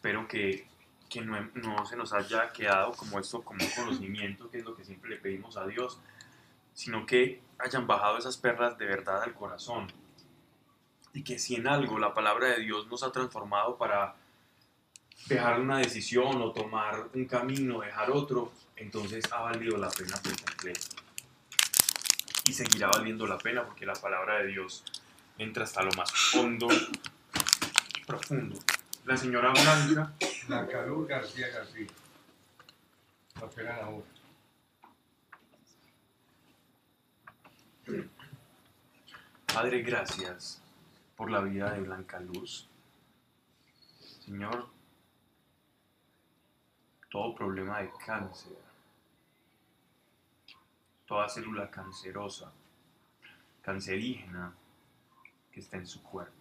espero que, que no, no se nos haya quedado como esto, como un conocimiento, que es lo que siempre le pedimos a Dios, sino que hayan bajado esas perlas de verdad al corazón. Y que si en algo la palabra de Dios nos ha transformado para dejar una decisión o tomar un camino, dejar otro, entonces ha valido la pena por completo. Y seguirá valiendo la pena porque la palabra de Dios entra hasta lo más hondo, profundo. La señora Blanca, La Calur García García. La pena la voz. Padre, gracias por la vida de Blanca Luz. Señor, todo problema de cáncer, toda célula cancerosa, cancerígena que está en su cuerpo.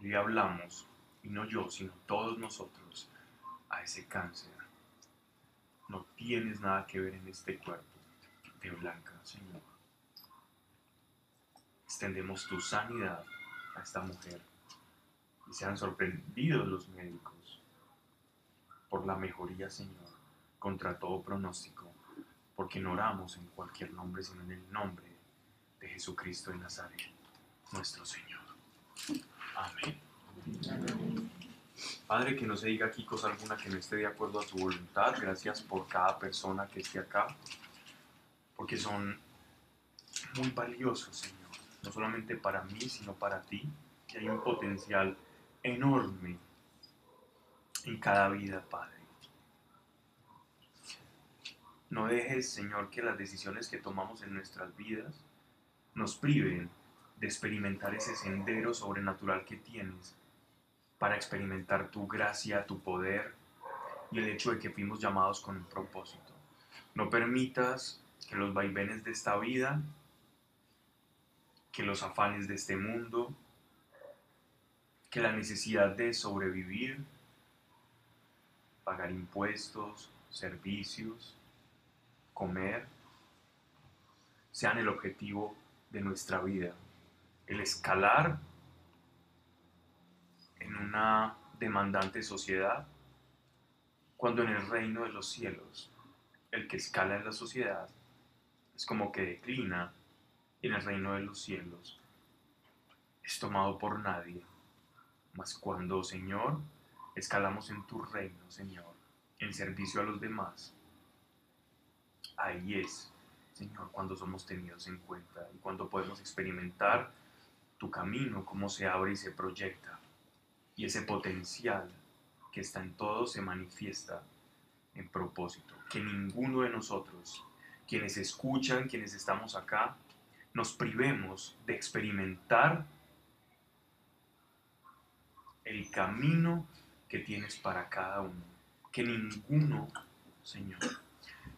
Hoy hablamos, y no yo, sino todos nosotros, a ese cáncer. No tienes nada que ver en este cuerpo de Blanca, Señor. Extendemos tu sanidad a esta mujer y sean sorprendidos los médicos por la mejoría, Señor, contra todo pronóstico, porque no oramos en cualquier nombre, sino en el nombre de Jesucristo de Nazaret, nuestro Señor. Amén. Padre, que no se diga aquí cosa alguna que no esté de acuerdo a tu voluntad. Gracias por cada persona que esté acá, porque son muy valiosos, Señor. No solamente para mí, sino para ti. Que hay un potencial enorme en cada vida, Padre. No dejes, Señor, que las decisiones que tomamos en nuestras vidas nos priven de experimentar ese sendero sobrenatural que tienes para experimentar tu gracia, tu poder y el hecho de que fuimos llamados con un propósito. No permitas que los vaivenes de esta vida, que los afanes de este mundo, que la necesidad de sobrevivir, pagar impuestos, servicios, comer, sean el objetivo de nuestra vida. El escalar en una demandante sociedad, cuando en el reino de los cielos, el que escala en la sociedad es como que declina en el reino de los cielos, es tomado por nadie. Mas cuando, Señor, escalamos en tu reino, Señor, en servicio a los demás, ahí es, Señor, cuando somos tenidos en cuenta y cuando podemos experimentar tu camino, cómo se abre y se proyecta. Y ese potencial que está en todo se manifiesta en propósito. Que ninguno de nosotros, quienes escuchan, quienes estamos acá, nos privemos de experimentar el camino que tienes para cada uno. Que ninguno, Señor,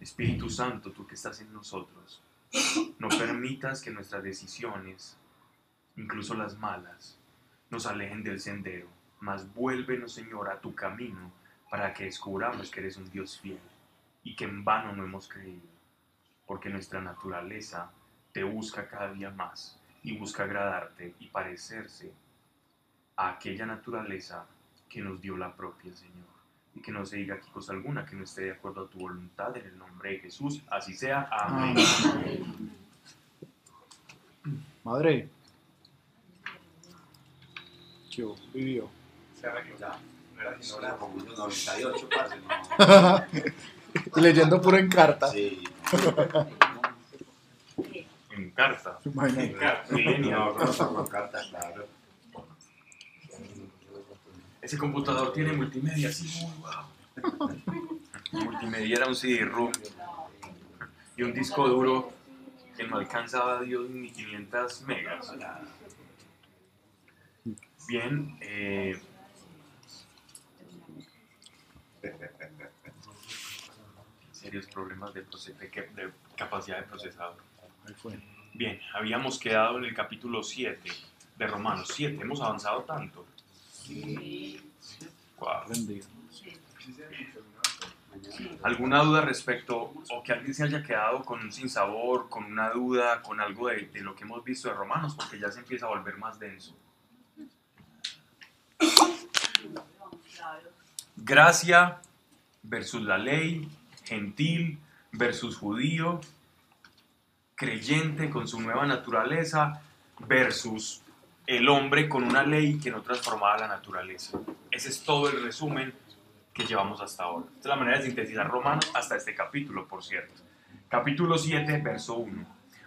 Espíritu Santo, tú que estás en nosotros, no permitas que nuestras decisiones, incluso las malas, nos alejen del sendero, mas vuélvenos, Señor, a tu camino para que descubramos que eres un Dios fiel y que en vano no hemos creído, porque nuestra naturaleza te busca cada día más y busca agradarte y parecerse a aquella naturaleza que nos dio la propia, Señor y que no se diga aquí cosa alguna que no esté de acuerdo a tu voluntad en el nombre de Jesús. Así sea. Amén. Madre. ¿Qué hubo? vivió? Se arregló. No era sino la 98, parce, no. Y leyendo puro en carta. Sí. En carta. Con cartas, claro. Ese computador tiene multimedia, sí, wow. Multimedia era un CD-ROOM y un disco duro que no alcanzaba Dios ni 500 megas. Bien, eh, serios problemas de, de capacidad de procesador. Bien, habíamos quedado en el capítulo 7 de Romanos 7. Hemos avanzado tanto. ¿Alguna duda respecto o que alguien se haya quedado con un sinsabor, con una duda, con algo de, de lo que hemos visto de Romanos? Porque ya se empieza a volver más denso. Gracia versus la ley, gentil versus judío, creyente con su nueva naturaleza versus el hombre con una ley que no transformaba la naturaleza. Ese es todo el resumen que llevamos hasta ahora. Esta es la manera de sintetizar Romanos hasta este capítulo, por cierto. Capítulo 7, verso 1.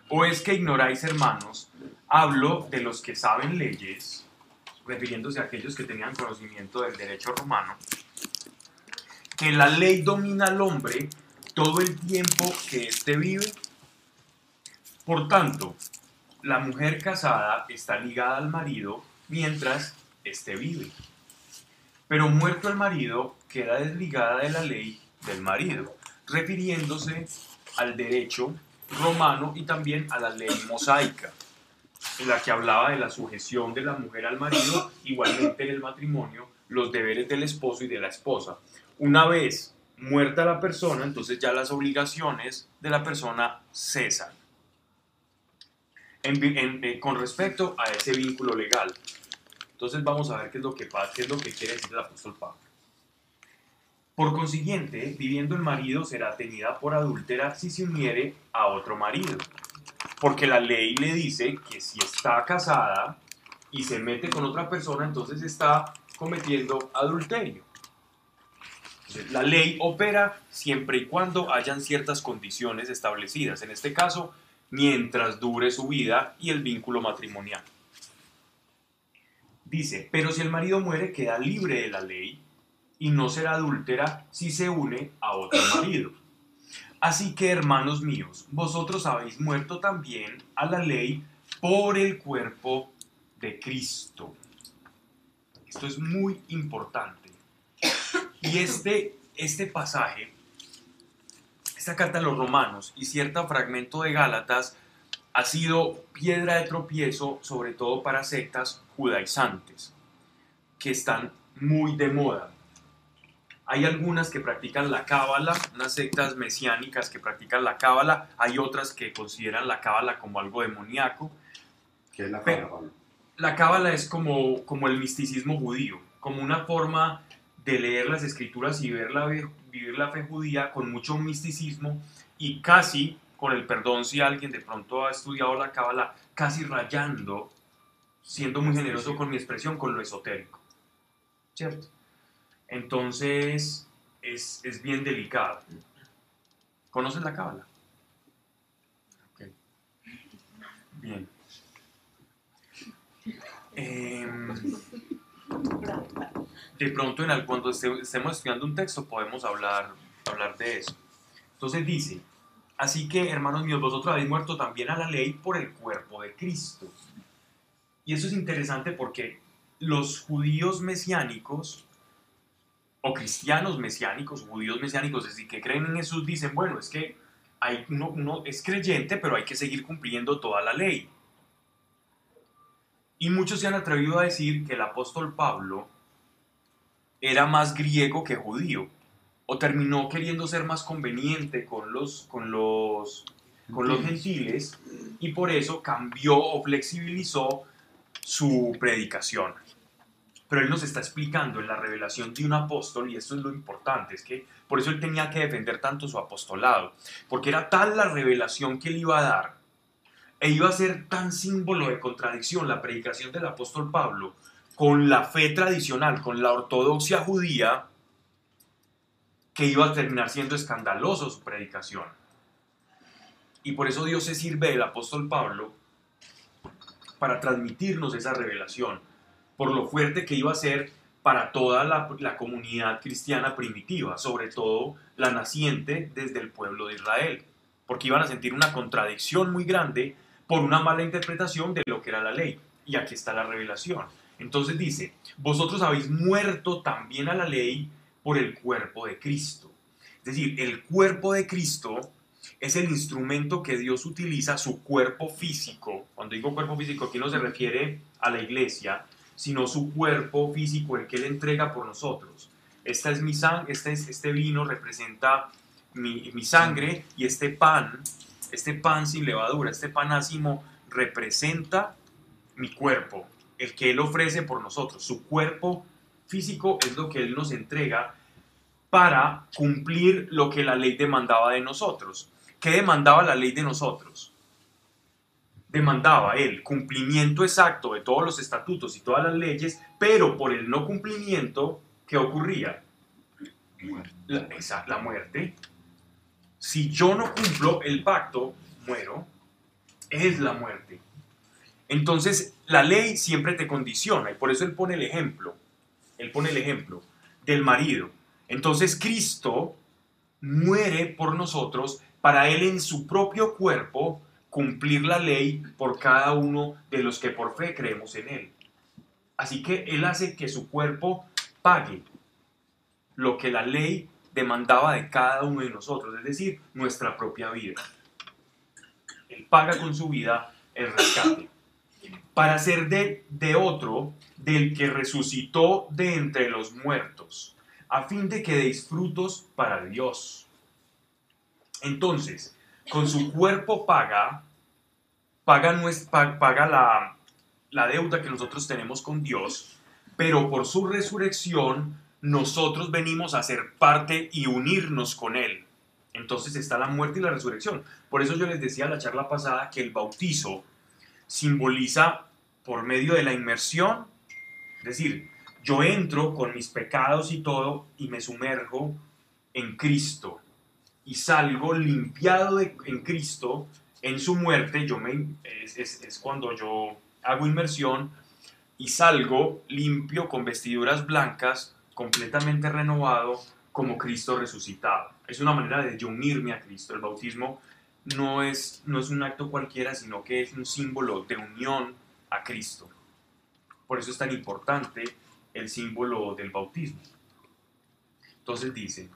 ¿O es que ignoráis, hermanos? Hablo de los que saben leyes, refiriéndose a aquellos que tenían conocimiento del derecho romano, que la ley domina al hombre todo el tiempo que éste vive. Por tanto, la mujer casada está ligada al marido mientras éste vive. Pero muerto el marido, queda desligada de la ley del marido, refiriéndose al derecho romano y también a la ley mosaica, en la que hablaba de la sujeción de la mujer al marido, igualmente en el matrimonio, los deberes del esposo y de la esposa. Una vez muerta la persona, entonces ya las obligaciones de la persona cesan. Eh, con respecto a ese vínculo legal. Entonces vamos a ver qué es lo que qué es lo que quiere decir el apóstol Pablo. Por consiguiente, viviendo el marido será tenida por adúltera si se uniere a otro marido. Porque la ley le dice que si está casada y se mete con otra persona, entonces está cometiendo adulterio. La ley opera siempre y cuando hayan ciertas condiciones establecidas. En este caso, mientras dure su vida y el vínculo matrimonial. Dice, pero si el marido muere, queda libre de la ley y no será adúltera si se une a otro marido. Así que, hermanos míos, vosotros habéis muerto también a la ley por el cuerpo de Cristo. Esto es muy importante. Y este, este pasaje, esta carta a los romanos y cierto fragmento de Gálatas ha sido piedra de tropiezo, sobre todo para sectas judaizantes, que están muy de moda. Hay algunas que practican la cábala, unas sectas mesiánicas que practican la cábala, hay otras que consideran la cábala como algo demoníaco. ¿Qué es la cábala, Pablo? La cábala es como, como el misticismo judío, como una forma de leer las escrituras y ver la vivir la fe judía con mucho misticismo y casi, con el perdón si alguien de pronto ha estudiado la cábala, casi rayando, siendo muy generoso con mi expresión, con lo esotérico. ¿Cierto? Entonces, es, es bien delicado. ¿Conoces la cábala? Bien. Em, de pronto, en el, cuando este- estemos estudiando un texto, podemos hablar, hablar de eso. Entonces dice, así que, hermanos míos, vosotros habéis muerto también a la ley por el cuerpo de Cristo. Y eso es interesante porque los judíos mesiánicos, o cristianos mesiánicos, judíos mesiánicos, es decir, que creen en Jesús, dicen, bueno, es que hay, es creyente, pero hay que seguir cumpliendo toda la ley. Y muchos se han atrevido a decir que el apóstol Pablo era más griego que judío, o terminó queriendo ser más conveniente con los, con los, con los gentiles, y por eso cambió o flexibilizó su predicación. Pero él nos está explicando en la revelación de un apóstol, y esto es lo importante, es que por eso él tenía que defender tanto su apostolado, porque era tal la revelación que él iba a dar, e iba a ser tan símbolo de contradicción la predicación del apóstol Pablo con la fe tradicional, con la ortodoxia judía, que iba a terminar siendo escandaloso su predicación. Y por eso Dios se sirve del apóstol Pablo para transmitirnos esa revelación, por lo fuerte que iba a ser para toda la, comunidad cristiana primitiva, sobre todo la naciente desde el pueblo de Israel, porque iban a sentir una contradicción muy grande por una mala interpretación de lo que era la ley. Y aquí está la revelación. Entonces dice, vosotros habéis muerto también a la ley por el cuerpo de Cristo. Es decir, el cuerpo de Cristo es el instrumento que Dios utiliza, su cuerpo físico. Cuando digo cuerpo físico, aquí no se refiere a la iglesia, sino su cuerpo físico, el que Él entrega por nosotros. Esta es mi sang este, es, este vino representa mi, mi sangre y este pan, este pan sin levadura, este pan ácimo representa mi cuerpo, el que Él ofrece por nosotros, su cuerpo físico es lo que Él nos entrega para cumplir lo que la ley demandaba de nosotros. ¿Qué demandaba la ley de nosotros? Demandaba el cumplimiento exacto de todos los estatutos y todas las leyes, pero por el no cumplimiento, ¿qué ocurría? La, esa- la muerte. Si yo no cumplo el pacto, muero. Es la muerte. Entonces, la ley siempre te condiciona y por eso él pone el ejemplo. Él pone el ejemplo del marido. Entonces, Cristo muere por nosotros para él en su propio cuerpo cumplir la ley por cada uno de los que por fe creemos en él. Así que él hace que su cuerpo pague lo que la ley demandaba de cada uno de nosotros, es decir, nuestra propia vida. Él paga con su vida el rescate para ser de, otro del que resucitó de entre los muertos, a fin de que deis frutos para Dios. Entonces, con su cuerpo paga, paga, nues- pa- paga la, la deuda que nosotros tenemos con Dios, pero por su resurrección nosotros venimos a ser parte y unirnos con Él. Entonces está la muerte y la resurrección. Por eso yo les decía en la charla pasada que el bautizo simboliza por medio de la inmersión, es decir, yo entro con mis pecados y todo y me sumerjo en Cristo y salgo limpiado en Cristo, en su muerte, yo es, es- cuando yo hago inmersión y salgo limpio con vestiduras blancas, completamente renovado como Cristo resucitado. Es una manera de unirme a Cristo. El bautismo no es, no es un acto cualquiera, sino que es un símbolo de unión a Cristo. Por eso es tan importante el símbolo del bautismo. Entonces dice,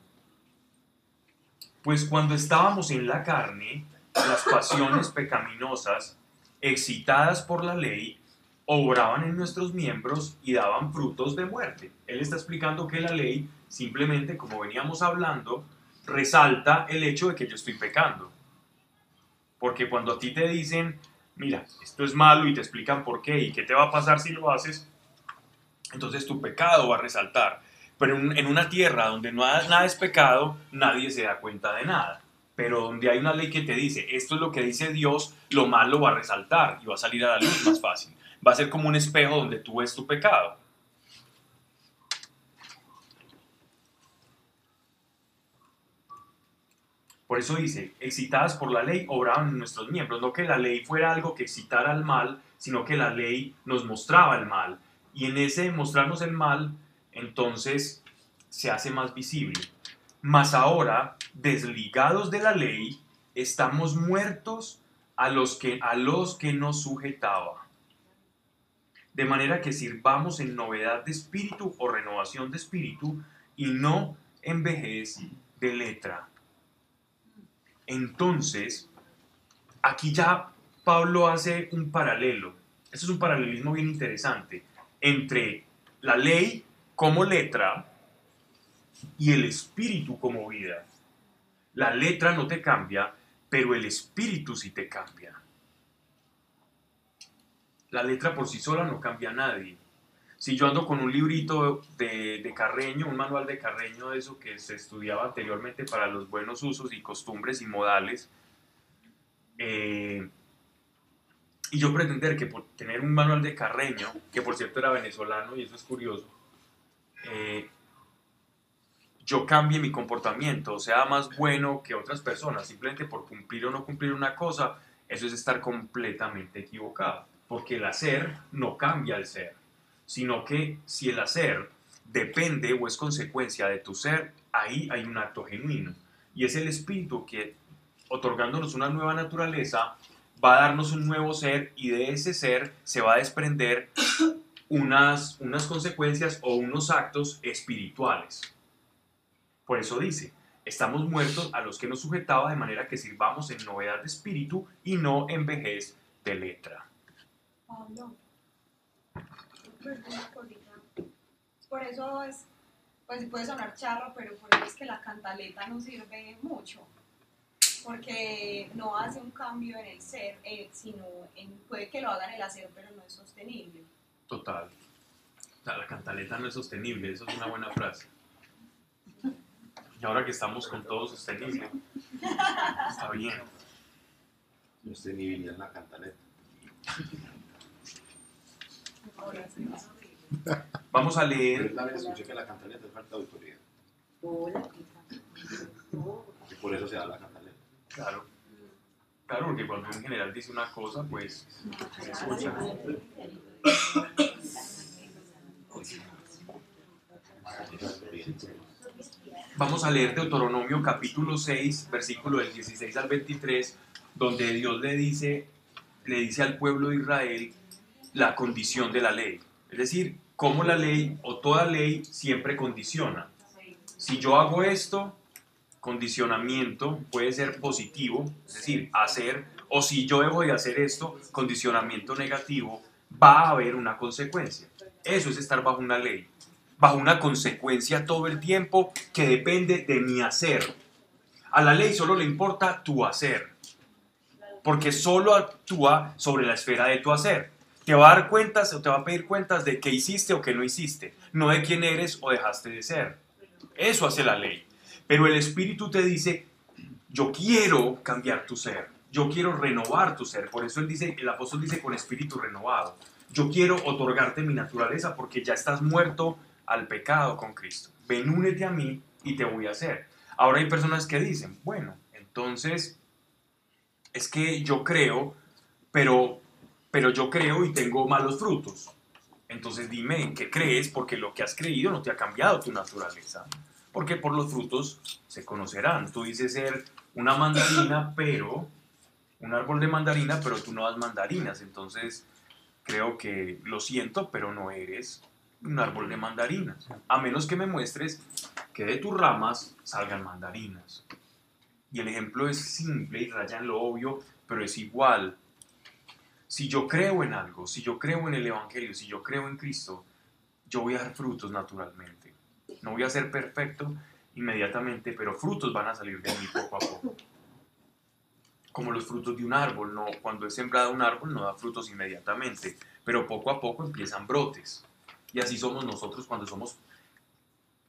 pues cuando estábamos en la carne, las pasiones pecaminosas, excitadas por la ley, obraban en nuestros miembros y daban frutos de muerte. Él está explicando que la ley, simplemente como veníamos hablando, resalta el hecho de que yo estoy pecando. Porque cuando a ti te dicen, mira, esto es malo y te explican por qué y qué te va a pasar si lo haces, entonces tu pecado va a resaltar. Pero en, una tierra donde no ha- nada es pecado, nadie se da cuenta de nada. Pero donde hay una ley que te dice, esto es lo que dice Dios, lo malo va a resaltar y va a salir a la luz más fácil. Va a ser como un espejo donde tú ves tu pecado. Por eso dice, excitadas por la ley obraban nuestros miembros. No que la ley fuera algo que excitara al mal, sino que la ley nos mostraba el mal. Y en ese mostrarnos el mal, entonces se hace más visible. Mas ahora, desligados de la ley, estamos muertos a los que, a los que nos sujetaba. De manera que sirvamos en novedad de espíritu o renovación de espíritu y no en vejez de letra. Entonces, aquí ya Pablo hace un paralelo. Este es un paralelismo bien interesante entre la ley como letra y el espíritu como vida. La letra no te cambia, pero el espíritu sí te cambia. La letra por sí sola no cambia a nadie. Si yo ando con un librito de, de Carreño, un manual de Carreño de eso que se estudiaba anteriormente para los buenos usos y costumbres y modales, eh, y yo pretender que por tener un manual de Carreño, que por cierto era venezolano y eso es curioso, eh, yo cambie mi comportamiento, sea más bueno que otras personas, simplemente por cumplir o no cumplir una cosa, eso es estar completamente equivocado, porque el hacer no cambia el ser, sino que si el hacer depende o es consecuencia de tu ser, ahí hay un acto genuino, y es el espíritu que, otorgándonos una nueva naturaleza, va a darnos un nuevo ser y de ese ser se va a desprender unas, unas consecuencias o unos actos espirituales. Por eso dice, estamos muertos a los que nos sujetaba de manera que sirvamos en novedad de espíritu y no en vejez de letra. Pablo. Por eso es, pues puede sonar charro, pero por eso es que la cantaleta no sirve mucho. Porque no hace un cambio en el ser, eh, sino en, puede que lo haga en el hacer, pero no es sostenible. Total. la cantaleta no es sostenible, eso es una buena frase. Y ahora que estamos con todo sostenible, está bien. Sostenibilidad en la cantaleta. Vamos a leer, vez escuché que la cantaleta es falta de autoridad. Y por eso se da la cantaleta. claro, claro, porque cuando un general dice una cosa, pues se escucha. Vamos a leer Deuteronomio capítulo 6, versículo del 16 al 23, donde Dios le dice, le dice al pueblo de Israel la condición de la ley. Es decir, cómo la ley o toda ley siempre condiciona. Si yo hago esto, condicionamiento puede ser positivo, es decir, hacer, o si yo dejo de hacer esto, condicionamiento negativo, va a haber una consecuencia. Eso es estar bajo una ley, bajo una consecuencia todo el tiempo que depende de mi hacer. A la ley solo le importa tu hacer, porque solo actúa sobre la esfera de tu hacer. Te va a dar cuentas o te va a pedir cuentas de qué hiciste o qué no hiciste, no de quién eres o dejaste de ser. Eso hace la ley. Pero el Espíritu te dice, yo quiero cambiar tu ser, yo quiero renovar tu ser. Por eso él dice, el apóstol dice con espíritu renovado. Yo quiero otorgarte mi naturaleza porque ya estás muerto al pecado con Cristo. Ven, únete a mí y te voy a hacer. Ahora hay personas que dicen, bueno, entonces es que yo creo, pero, pero yo creo y tengo malos frutos. Entonces dime en qué crees, porque lo que has creído no te ha cambiado tu naturaleza. Porque por los frutos se conocerán. Tú dices ser una mandarina, pero un árbol de mandarina, pero tú no das mandarinas. Entonces creo que lo siento, pero no eres un árbol de mandarinas. A menos que me muestres que de tus ramas salgan mandarinas. Y el ejemplo es simple y raya en lo obvio, pero es igual. Si yo creo en algo, si yo creo en el Evangelio, si yo creo en Cristo, yo voy a dar frutos naturalmente. No voy a ser perfecto inmediatamente, pero frutos van a salir de mí poco a poco. Como los frutos de un árbol, no, cuando es sembrado un árbol no da frutos inmediatamente, pero poco a poco empiezan brotes. Y así somos nosotros cuando somos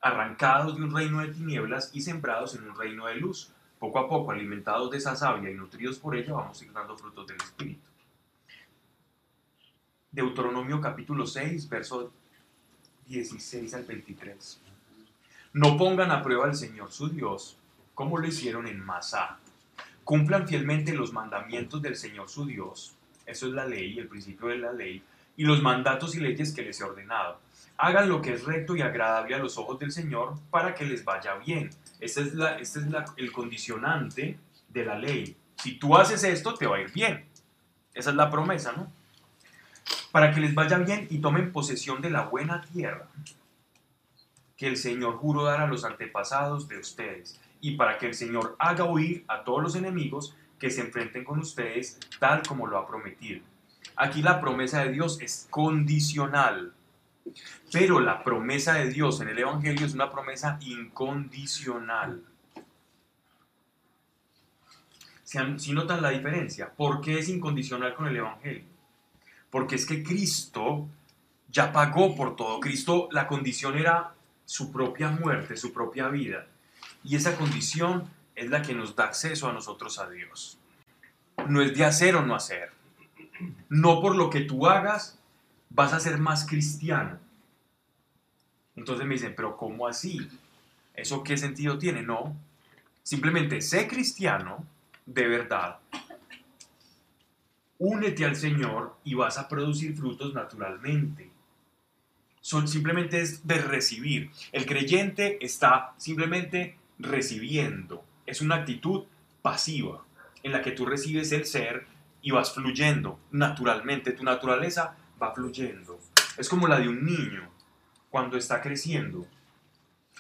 arrancados de un reino de tinieblas y sembrados en un reino de luz. Poco a poco, alimentados de esa savia y nutridos por ella, vamos dando frutos del Espíritu. Deuteronomio capítulo 6, verso 16 al 23. No pongan a prueba al Señor su Dios, como lo hicieron en Masá. Cumplan fielmente los mandamientos del Señor su Dios, eso es la ley, el principio de la ley, y los mandatos y leyes que les he ordenado. Hagan lo que es recto y agradable a los ojos del Señor para que les vaya bien. Es, la, este es la- el condicionante de la ley. Si tú haces esto, te va a ir bien. Esa es la promesa, ¿no? Para que les vaya bien y tomen posesión de la buena tierra que el Señor juró dar a los antepasados de ustedes, y para que el Señor haga huir a todos los enemigos que se enfrenten con ustedes, tal como lo ha prometido. Aquí la promesa de Dios es condicional, pero la promesa de Dios en el Evangelio es una promesa incondicional. Si notan la diferencia, ¿por qué es incondicional con el Evangelio? Porque es que Cristo ya pagó por todo. Cristo, la condición era su propia muerte, su propia vida. Y esa condición es la que nos da acceso a nosotros a Dios. No es de hacer o no hacer. No por lo que tú hagas vas a ser más cristiano. Entonces me dicen, pero ¿cómo así? ¿Eso qué sentido tiene? No. Simplemente sé cristiano de verdad. Únete al Señor y vas a producir frutos naturalmente son, simplemente es de recibir. El creyente está simplemente recibiendo. Es una actitud pasiva en la que tú recibes el ser y vas fluyendo naturalmente. Tu naturaleza va fluyendo. Es como la de un niño cuando está creciendo.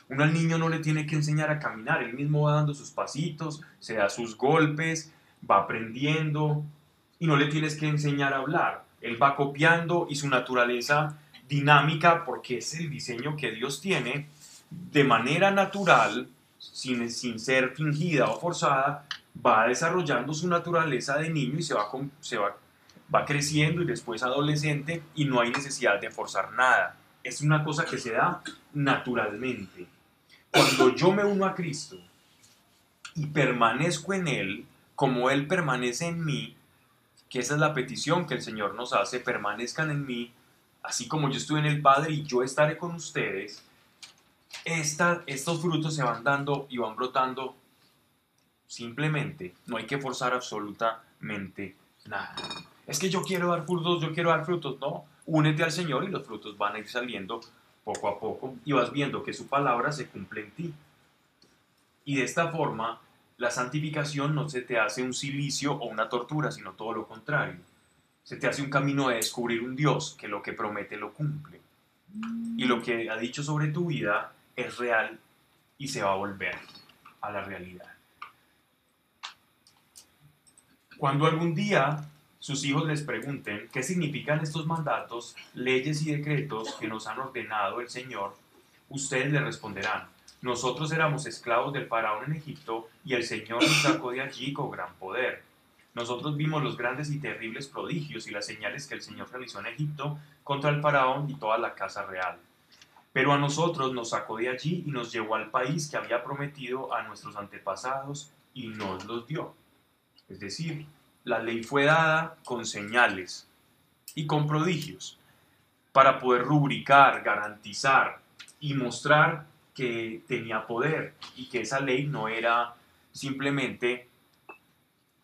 Uno al niño no le tiene que enseñar a caminar, él mismo va dando sus pasitos, se da sus golpes, va aprendiendo y no le tienes que enseñar a hablar. Él va copiando y su naturaleza dinámica porque es el diseño que Dios tiene de manera natural, sin, sin ser fingida o forzada, va desarrollando su naturaleza de niño y se va, se va, va creciendo y después adolescente y no hay necesidad de forzar nada. es una cosa que se da naturalmente. Cuando yo me uno a Cristo y permanezco en Él, como Él permanece en mí, que esa es la petición que el Señor nos hace, permanezcan en mí, así como yo estuve en el Padre y yo estaré con ustedes, esta- estos frutos se van dando y van brotando simplemente. No hay que forzar absolutamente nada. Es que yo quiero dar frutos, yo quiero dar frutos. No, únete al Señor y los frutos van a ir saliendo poco a poco y vas viendo que su palabra se cumple en ti. Y de esta forma, la santificación no se te hace un silicio o una tortura, sino todo lo contrario. Se te hace un camino de descubrir un Dios que lo que promete lo cumple. Y lo que ha dicho sobre tu vida es real y se va a volver a la realidad. Cuando algún día sus hijos les pregunten qué significan estos mandatos, leyes y decretos que nos han ordenado el Señor, ustedes le responderán, nosotros éramos esclavos del faraón en Egipto y el Señor nos sacó de allí con gran poder. Nosotros vimos los grandes y terribles prodigios y las señales que el Señor realizó en Egipto contra el faraón y toda la casa real. Pero a nosotros nos sacó de allí y nos llevó al país que había prometido a nuestros antepasados y nos los dio. Es decir, la ley fue dada con señales y con prodigios para poder rubricar, garantizar y mostrar que tenía poder y que esa ley no era simplemente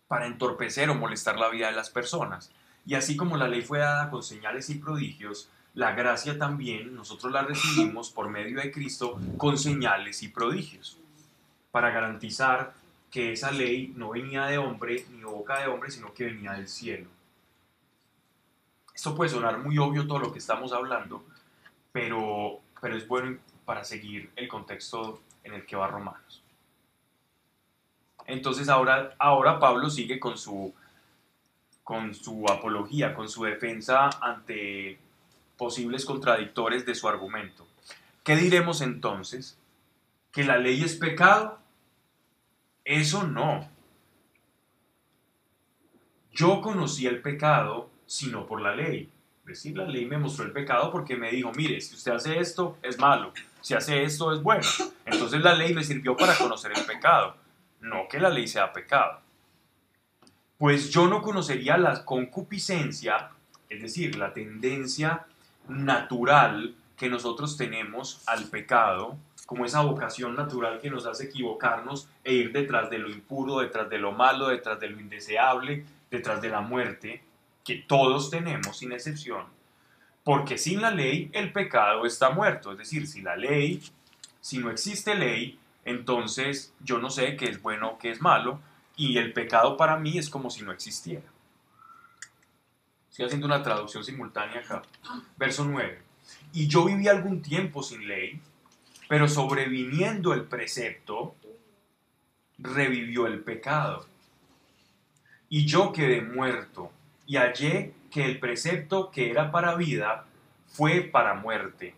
para entorpecer o molestar la vida de las personas. Y así como la ley fue dada con señales y prodigios, la gracia también nosotros la recibimos por medio de Cristo con señales y prodigios, para garantizar que esa ley no venía de hombre ni boca de hombre, sino que venía del cielo. Esto puede sonar muy obvio todo lo que estamos hablando, pero, pero es bueno para seguir el contexto en el que va Romanos. Entonces ahora, ahora Pablo sigue con su, con su apología, con su defensa ante posibles contradictores de su argumento. ¿Qué diremos entonces? ¿Que la ley es pecado? Eso no. Yo conocí el pecado sino por la ley. Es decir, la ley me mostró el pecado porque me dijo, mire, si usted hace esto es malo, si hace esto es bueno. Entonces la ley me sirvió para conocer el pecado, no que la ley sea pecado. Pues yo no conocería la concupiscencia, es decir, la tendencia natural que nosotros tenemos al pecado, como esa vocación natural que nos hace equivocarnos e ir detrás de lo impuro, detrás de lo malo, detrás de lo indeseable, detrás de la muerte, que todos tenemos sin excepción, porque sin la ley el pecado está muerto, es decir, si la ley, si no existe ley, entonces yo no sé qué es bueno o qué es malo, y el pecado para mí es como si no existiera. Estoy haciendo una traducción simultánea acá. Verso 9. Y yo viví algún tiempo sin ley, pero sobreviniendo el precepto, revivió el pecado. Y yo quedé muerto, y hallé que el precepto que era para vida fue para muerte.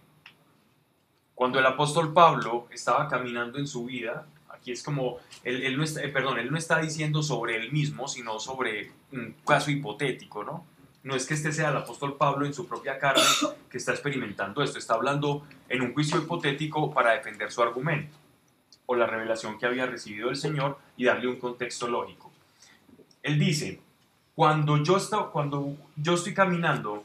Cuando el apóstol Pablo estaba caminando en su vida, aquí es como, él, él no está, eh, perdón, él no está diciendo sobre él mismo, sino sobre un caso hipotético, ¿no? No es que este sea el apóstol Pablo en su propia carne que está experimentando esto, está hablando en un juicio hipotético para defender su argumento o la revelación que había recibido del Señor y darle un contexto lógico. Él dice, cuando yo estoy caminando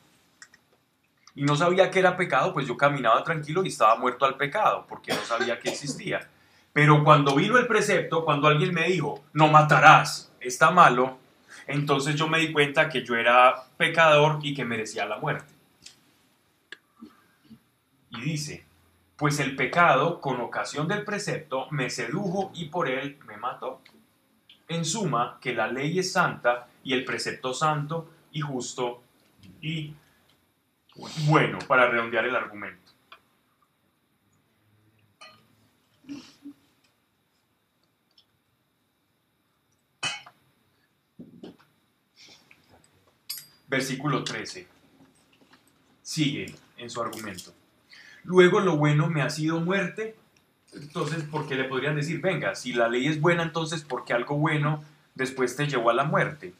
y no sabía que era pecado, pues yo caminaba tranquilo y estaba muerto al pecado, porque no sabía que existía. Pero cuando vino el precepto, cuando alguien me dijo, no matarás, está malo, entonces yo me di cuenta que yo era pecador y que merecía la muerte. Y dice, pues el pecado, con ocasión del precepto, me sedujo y por él me mató. En suma, que la ley es santa y el precepto santo y justo y bueno, para redondear el argumento. Versículo 13. Sigue en su argumento. Luego lo bueno me ha sido muerte. Entonces, ¿por qué le podrían decir, venga, si la ley es buena, entonces, ¿por qué algo bueno después te llevó a la muerte?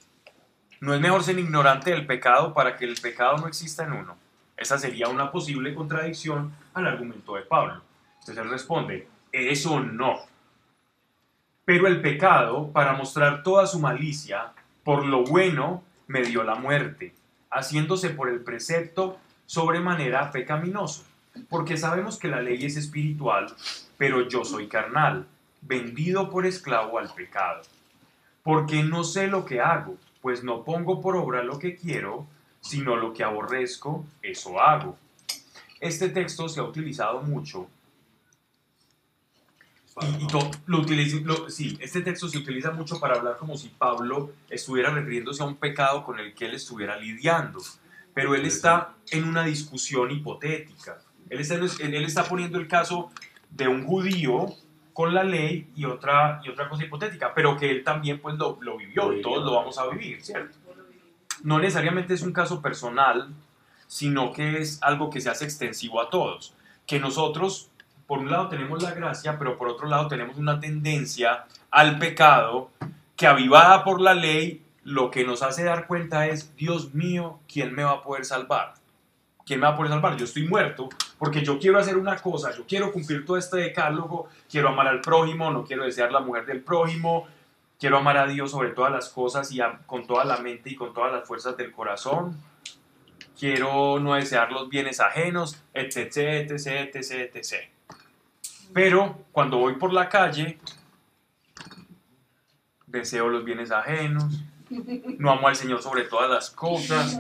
¿No es mejor ser ignorante del pecado para que el pecado no exista en uno? Esa sería una posible contradicción al argumento de Pablo. Entonces él responde, eso no. Pero el pecado, para mostrar toda su malicia, por lo bueno me dio la muerte, haciéndose por el precepto sobremanera pecaminoso. Porque sabemos que la ley es espiritual, pero yo soy carnal, vendido por esclavo al pecado. Porque no sé lo que hago, pues no pongo por obra lo que quiero, sino lo que aborrezco, eso hago. Este texto se ha utilizado mucho y, y to- lo utiliza- lo- sí, este texto se utiliza mucho para hablar como si Pablo estuviera refiriéndose a un pecado con el que él estuviera lidiando. Pero él está en una discusión hipotética. Él está, él, está poniendo el caso de un judío con la ley y otra, y otra cosa hipotética, pero que él también pues lo, lo vivió y todos lo vamos a vivir, ¿cierto? No necesariamente es un caso personal, sino que es algo que se hace extensivo a todos. Que nosotros, por un lado, tenemos la gracia, pero por otro lado tenemos una tendencia al pecado que avivada por la ley, lo que nos hace dar cuenta es, Dios mío, ¿quién me va a poder salvar? ¿Quién me va a poder salvar? Yo estoy muerto porque yo quiero hacer una cosa, yo quiero cumplir todo este decálogo, quiero amar al prójimo, no quiero desear la mujer del prójimo, quiero amar a Dios sobre todas las cosas y con toda la mente y con todas las fuerzas del corazón, quiero no desear los bienes ajenos, etc, etc, etc, etc. Pero cuando voy por la calle, deseo los bienes ajenos, no amo al Señor sobre todas las cosas.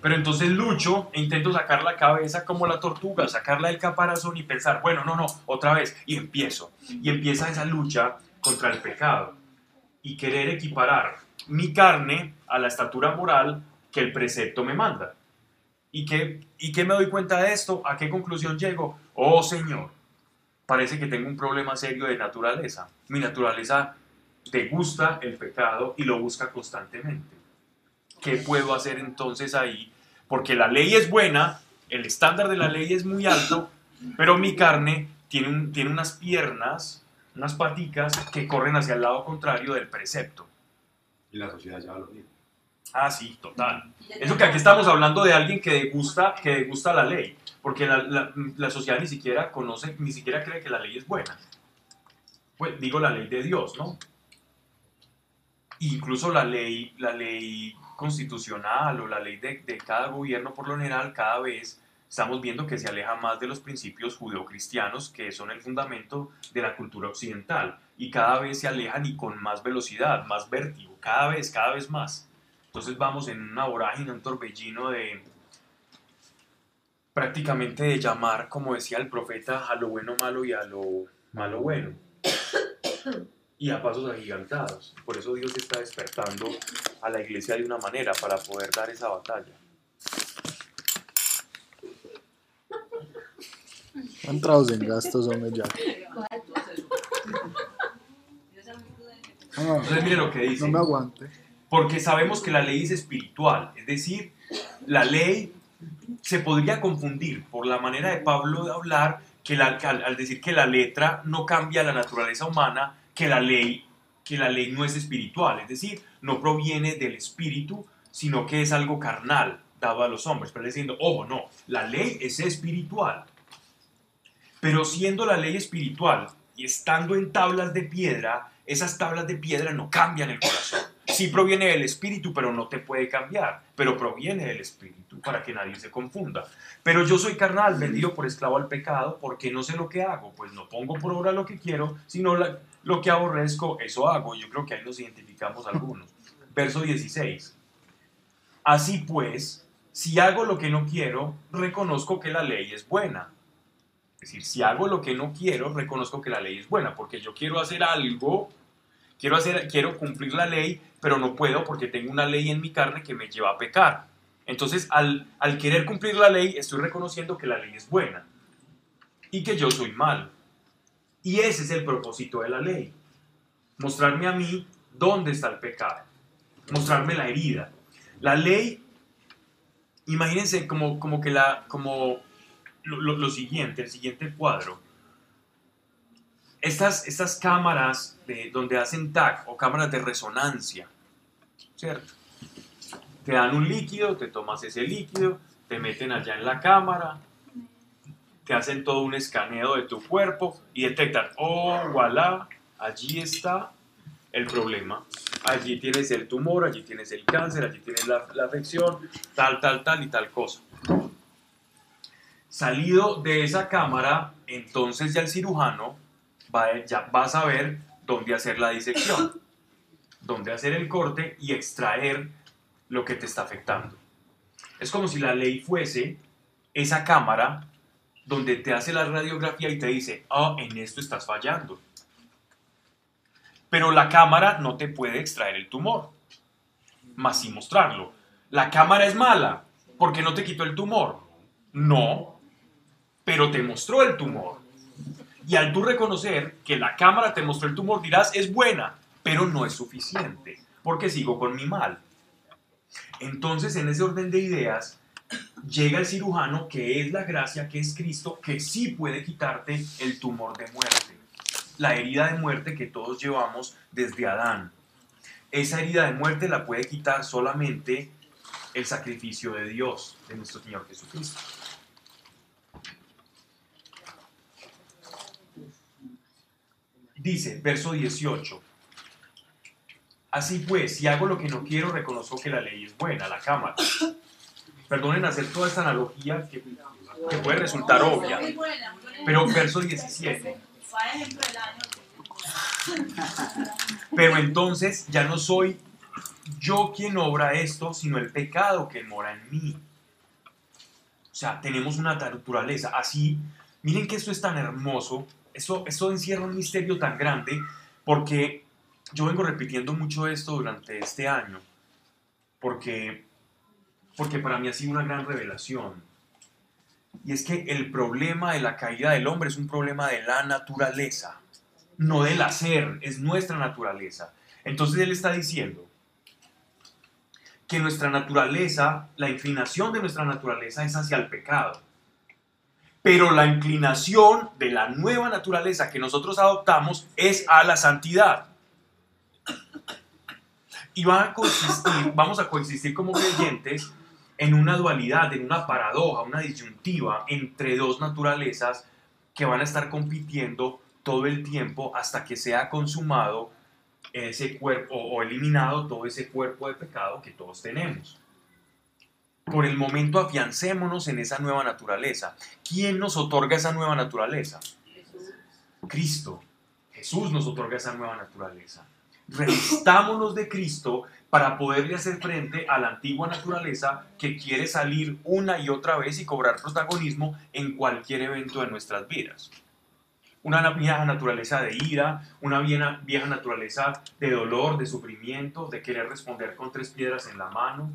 Pero entonces lucho e intento sacar la cabeza como la tortuga, sacarla del caparazón y pensar, bueno, no, no, otra vez. Y empiezo. Y empieza esa lucha contra el pecado. Y querer equiparar mi carne a la estatura moral que el precepto me manda. ¿Y qué, ¿Y qué me doy cuenta de esto? ¿A qué conclusión llego? Oh Señor, parece que tengo un problema serio de naturaleza. Mi naturaleza degusta el pecado y lo busca constantemente. ¿Qué puedo hacer entonces ahí? Porque la ley es buena, el estándar de la ley es muy alto, pero mi carne tiene, un- tiene unas piernas, unas paticas que corren hacia el lado contrario del precepto. Y la sociedad ya lo mismo. Ah, sí, total. Eso que aquí estamos hablando de alguien que degusta, que degusta la ley, porque la, la- la sociedad ni siquiera conoce, ni siquiera cree que la ley es buena. Pues digo la ley de Dios, ¿no? Incluso la ley, la ley constitucional o la ley de, de cada gobierno por lo general cada vez estamos viendo que se aleja más de los principios judeocristianos que son el fundamento de la cultura occidental y cada vez se alejan y con más velocidad, más vértigo, cada vez, cada vez más. Entonces vamos en una vorágine, un torbellino de prácticamente de llamar, como decía el profeta, a lo bueno malo y a lo malo bueno. Y a pasos agigantados. Por eso Dios está despertando a la iglesia de una manera para poder dar esa batalla. Entrados en gastos, hombre, ya. Ah, Entonces mire lo que dice. no me aguante. Porque sabemos que la ley es espiritual, es decir, la ley se podría confundir por la manera de Pablo de hablar, que la- al, al decir que la letra no cambia la naturaleza humana, que la ley que la ley no es espiritual, es decir, no proviene del espíritu, sino que es algo carnal dado a los hombres. Pero diciendo, ojo, no, la ley es espiritual. Pero siendo la ley espiritual y estando en tablas de piedra, esas tablas de piedra no cambian el corazón. Sí proviene del espíritu, pero no te puede cambiar. Pero proviene del espíritu para que nadie se confunda. Pero yo soy carnal, vendido por esclavo al pecado, porque no sé lo que hago. Pues no pongo por obra lo que quiero, sino lo que aborrezco, eso hago. Yo creo que ahí nos identificamos algunos. Verso 16. Así pues, si hago lo que no quiero, reconozco que la ley es buena. Es decir, si hago lo que no quiero, reconozco que la ley es buena, porque yo quiero hacer algo, quiero, hacer, quiero cumplir la ley, pero no puedo porque tengo una ley en mi carne que me lleva a pecar. Entonces, al, al querer cumplir la ley, estoy reconociendo que la ley es buena y que yo soy malo. Y ese es el propósito de la ley. Mostrarme a mí dónde está el pecado. Mostrarme la herida. La ley, imagínense como, como que la, como lo, lo- lo siguiente, el siguiente cuadro. Estas, estas cámaras de, donde hacen TAC o cámaras de resonancia, ¿cierto? Te dan un líquido, te tomas ese líquido, te meten allá en la cámara, te hacen todo un escaneo de tu cuerpo y detectan, oh, voilà, allí está el problema. Allí tienes el tumor, allí tienes el cáncer, allí tienes la, la afección, tal, tal, tal y tal cosa. Salido de esa cámara, entonces ya el cirujano va, ya va a saber dónde hacer la disección, dónde hacer el corte y extraer lo que te está afectando. Es como si la ley fuese esa cámara donde te hace la radiografía y te dice, ah, en esto estás fallando. Pero la cámara no te puede extraer el tumor, más sin mostrarlo. La cámara es mala porque no te quitó el tumor. No, pero te mostró el tumor. Y al tú reconocer que la cámara te mostró el tumor, dirás, es buena, pero no es suficiente, porque sigo con mi mal. Entonces, en ese orden de ideas, llega el cirujano, que es la gracia, que es Cristo, que sí puede quitarte el tumor de muerte, la herida de muerte que todos llevamos desde Adán. Esa herida de muerte la puede quitar solamente el sacrificio de Dios, de nuestro Señor Jesucristo. Dice, verso 18. Así pues, si hago lo que no quiero, reconozco que la ley es buena, la cámara. Perdonen hacer toda esta analogía que, puede resultar obvia. Pero verso 17. Pero entonces ya no soy yo quien obra esto, sino el pecado que mora en mí. O sea, tenemos una naturaleza. Así, miren que esto es tan hermoso, esto, esto encierra un misterio tan grande, porque yo vengo repitiendo mucho esto durante este año, porque, porque para mí ha sido una gran revelación. Y es que el problema de la caída del hombre es un problema de la naturaleza, no del hacer, es nuestra naturaleza. Entonces él está diciendo que nuestra naturaleza, la inclinación de nuestra naturaleza es hacia el pecado. Pero la inclinación de la nueva naturaleza que nosotros adoptamos es a la santidad. Y van a coexistir, vamos a coexistir como creyentes en una dualidad, en una paradoja, una disyuntiva entre dos naturalezas que van a estar compitiendo todo el tiempo hasta que sea consumado ese cuerpo o eliminado todo ese cuerpo de pecado que todos tenemos. Por el momento afiancémonos en esa nueva naturaleza. ¿Quién nos otorga esa nueva naturaleza? Cristo. Jesús nos otorga esa nueva naturaleza. Revistámonos de Cristo para poderle hacer frente a la antigua naturaleza que quiere salir una y otra vez y cobrar protagonismo en cualquier evento de nuestras vidas. Una vieja naturaleza de ira, una vieja, vieja naturaleza de dolor, de sufrimiento, de querer responder con tres piedras en la mano,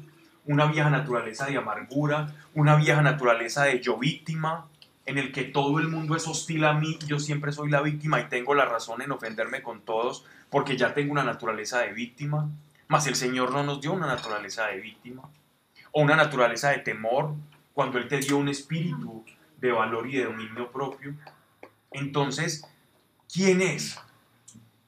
una vieja naturaleza de amargura, una vieja naturaleza de yo víctima, en el que todo el mundo es hostil a mí, yo siempre soy la víctima y tengo la razón en ofenderme con todos porque ya tengo una naturaleza de víctima, mas el Señor no nos dio una naturaleza de víctima, o una naturaleza de temor, cuando Él te dio un espíritu de valor y de dominio propio. Entonces, ¿quién es?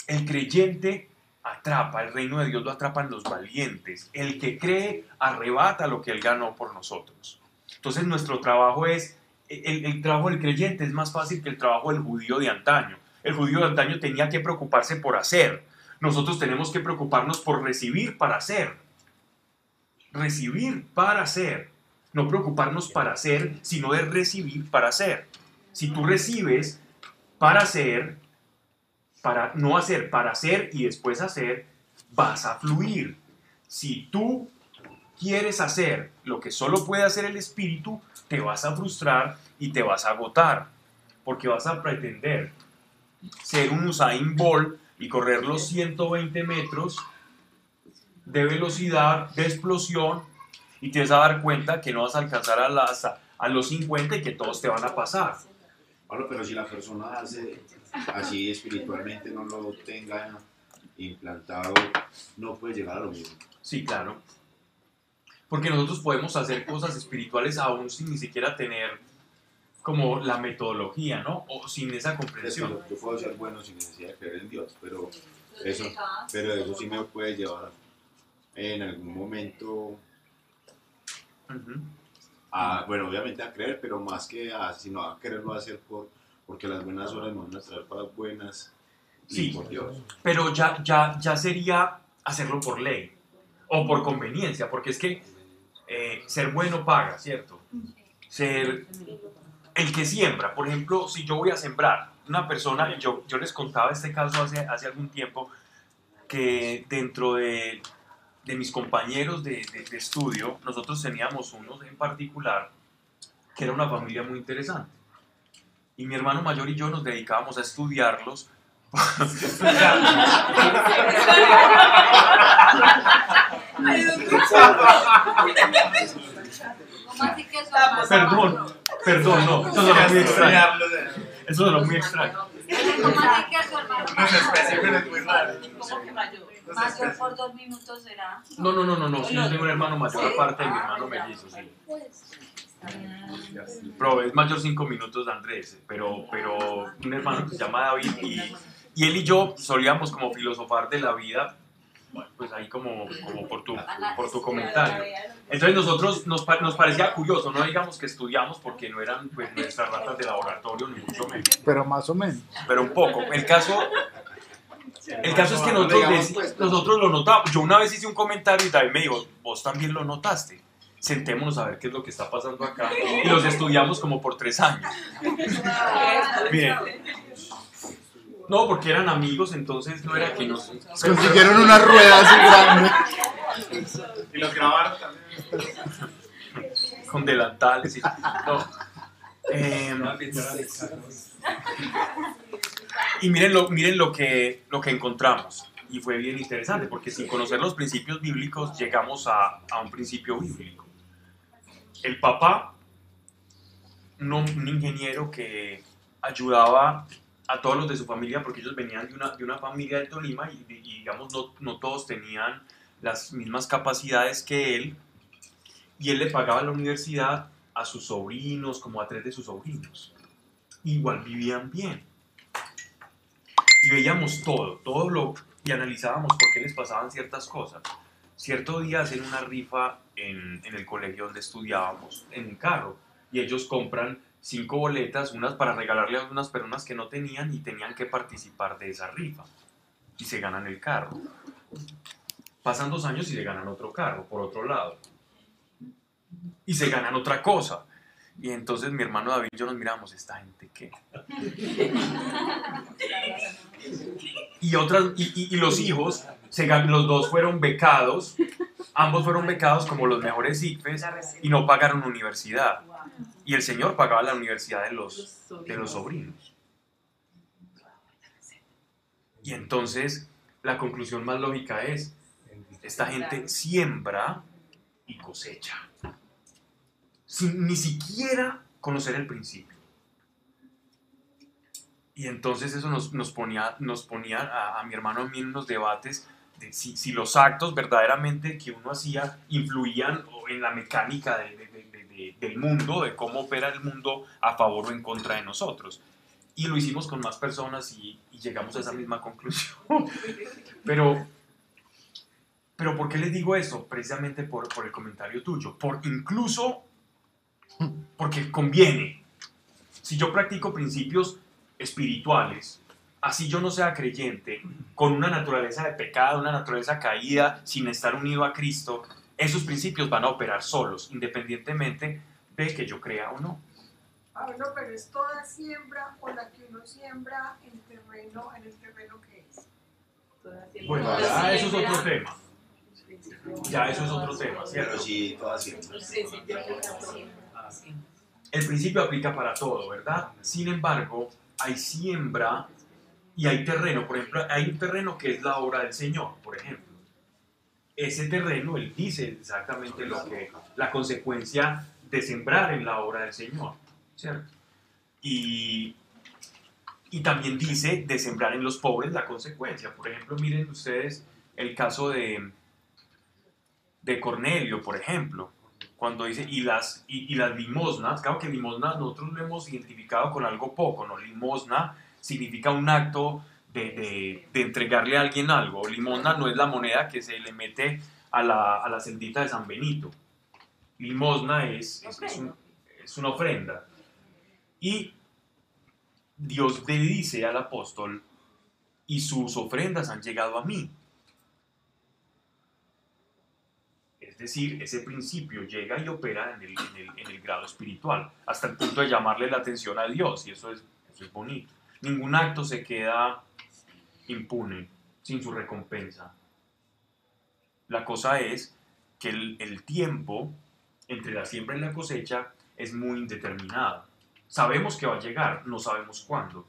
El creyente atrapa, el reino de Dios lo atrapan los valientes. El que cree arrebata lo que Él ganó por nosotros. Entonces nuestro trabajo es, el, trabajo del creyente es más fácil que el trabajo del judío de antaño. El judío de antaño tenía que preocuparse por hacer. Nosotros tenemos que preocuparnos por recibir para hacer. Recibir para hacer. No preocuparnos para hacer, sino de recibir para hacer. Si tú recibes para hacer, para no hacer, para hacer y después hacer, vas a fluir. Si tú quieres hacer lo que solo puede hacer el espíritu, te vas a frustrar y te vas a agotar, porque vas a pretender ser un Usain Bolt y correr los 120 metros de velocidad, de explosión, y te vas a dar cuenta que no vas a alcanzar a, los 50 y que todos te van a pasar. Bueno, pero si la persona hace así espiritualmente no lo tenga implantado, no puede llegar a lo mismo. Sí, claro. Porque nosotros podemos hacer cosas espirituales aún sin ni siquiera tener como la metodología, ¿no? O sin esa comprensión. Yo, puedo ser bueno sin necesidad de creer en Dios, pero eso, pero eso sí me puede llevar en algún momento. A, bueno, obviamente a creer, pero más que a, sino a quererlo hacer por, porque las buenas horas nos van a traer para buenas Sí. por Dios. Pero ya, ya, ya sería hacerlo por ley o por conveniencia, porque es que eh, ser bueno paga, ¿cierto? Ser el que siembra, por ejemplo, si yo voy a sembrar, una persona, yo, yo les contaba este caso hace, hace algún tiempo, que dentro de, de mis compañeros de, de- de estudio, nosotros teníamos unos en particular que era una familia muy interesante. Y mi hermano mayor y yo nos dedicábamos a estudiarlos. ¿Cómo así que eso Perdón, perdón, no, eso sonó muy extraño. Eso sonó muy extraño. ¿Cómo así que su hermano Unas expresiones muy raras. ¿Cómo que mayor? Mayor por dos minutos será. No, no, no, no, no, sí, yo tengo un hermano mayor aparte de mi hermano mellizo, sí. Pero es mayor cinco minutos de Andrés, pero, pero un hermano que se llama David y, y él y yo solíamos como filosofar de la vida, bueno, pues ahí como, como por, tu, por tu comentario. Entonces nosotros nos, nos parecía curioso, no digamos que estudiamos porque no eran pues, nuestras ratas de laboratorio, ni mucho menos, Pero más o menos. pero un poco. El caso, el caso es que nosotros, dec- nosotros lo notamos. Yo una vez hice un comentario y David me dijo, vos también lo notaste. Sentémonos a ver qué es lo que está pasando acá. Y los estudiamos como por tres años. Bien. No, porque eran amigos, entonces no era que nos... Consiguieron una rueda así grande. Y los grabaron también. con delantales y... No. Em, y miren lo, miren lo que, lo que encontramos. Y fue bien interesante, porque sin conocer los principios bíblicos llegamos a, a un principio bíblico. El papá, hom- un ingeniero que ayudaba a todos los de su familia, porque ellos venían de una, de una familia de Tolima y, y, digamos no, no todos tenían las mismas capacidades que él, y él le pagaba la universidad a sus sobrinos, como a tres de sus sobrinos. Igual vivían bien. Y veíamos todo, todo lo, y analizábamos por qué les pasaban ciertas cosas. Cierto día hacen una rifa en, en el colegio donde estudiábamos, en un carro, y ellos compran cinco boletas, unas para regalarle a unas personas que no tenían y tenían que participar de esa rifa. Y se ganan el carro. Pasan dos años y se ganan otro carro, por otro lado y se ganan otra cosa. Y entonces mi hermano David y yo nos miramos, ¿esta gente qué? Y, otras, y, y- y los hijos, se los dos fueron becados, ambos fueron becados como los mejores ICFES y no pagaron universidad. Y el señor pagaba la universidad de los, de los sobrinos. Y entonces la conclusión más lógica es, esta gente siembra y cosecha sin ni siquiera conocer el principio. Y entonces eso nos, nos ponía, nos ponía a, mi hermano a mí en unos debates de si, si los actos verdaderamente que uno hacía influían en la mecánica de- de- de- de- de- del mundo, de cómo opera el mundo a favor o en contra de nosotros. Y lo hicimos con más personas y, y llegamos a esa misma conclusión. Pero, pero ¿por qué les digo eso? Precisamente por, por el comentario tuyo. Por incluso porque conviene. Si yo practico principios espirituales, así yo no sea creyente, con una naturaleza de pecado, una naturaleza caída, sin estar unido a Cristo, esos principios van a operar solos, independientemente de que yo crea o no. Ah, bueno, pero es toda siembra o la que uno siembra en terreno, en el terreno que es. Bueno, ya eso es otro tema. Ya eso es otro tema, Pero ¿cierto? sí, todas El principio aplica para todo, ¿verdad? Sin embargo, hay siembra y hay terreno. Por ejemplo, hay un terreno que es la obra del Señor, por ejemplo. Ese terreno, él dice exactamente lo que, la consecuencia de sembrar en la obra del Señor, ¿cierto? Y, y también dice de sembrar en los pobres la consecuencia. Por ejemplo, miren ustedes el caso de, de Cornelio, por ejemplo cuando dice, y las, y, y las limosnas, claro que limosna nosotros lo hemos identificado con algo poco, ¿no? Limosna significa un acto de, de- de entregarle a alguien algo. Limosna no es la moneda que se le mete a la, a la celdita de San Benito. Limosna es, es, es un- es una ofrenda. Y Dios le dice al apóstol, y sus ofrendas han llegado a mí. Es decir, ese principio llega y opera en el, en el- grado espiritual, hasta el punto de llamarle la atención a Dios, y eso es, eso es bonito. Ningún acto se queda impune, sin su recompensa. La cosa es que el, el tiempo entre la siembra y la cosecha es muy indeterminado. Sabemos que va a llegar, no sabemos cuándo.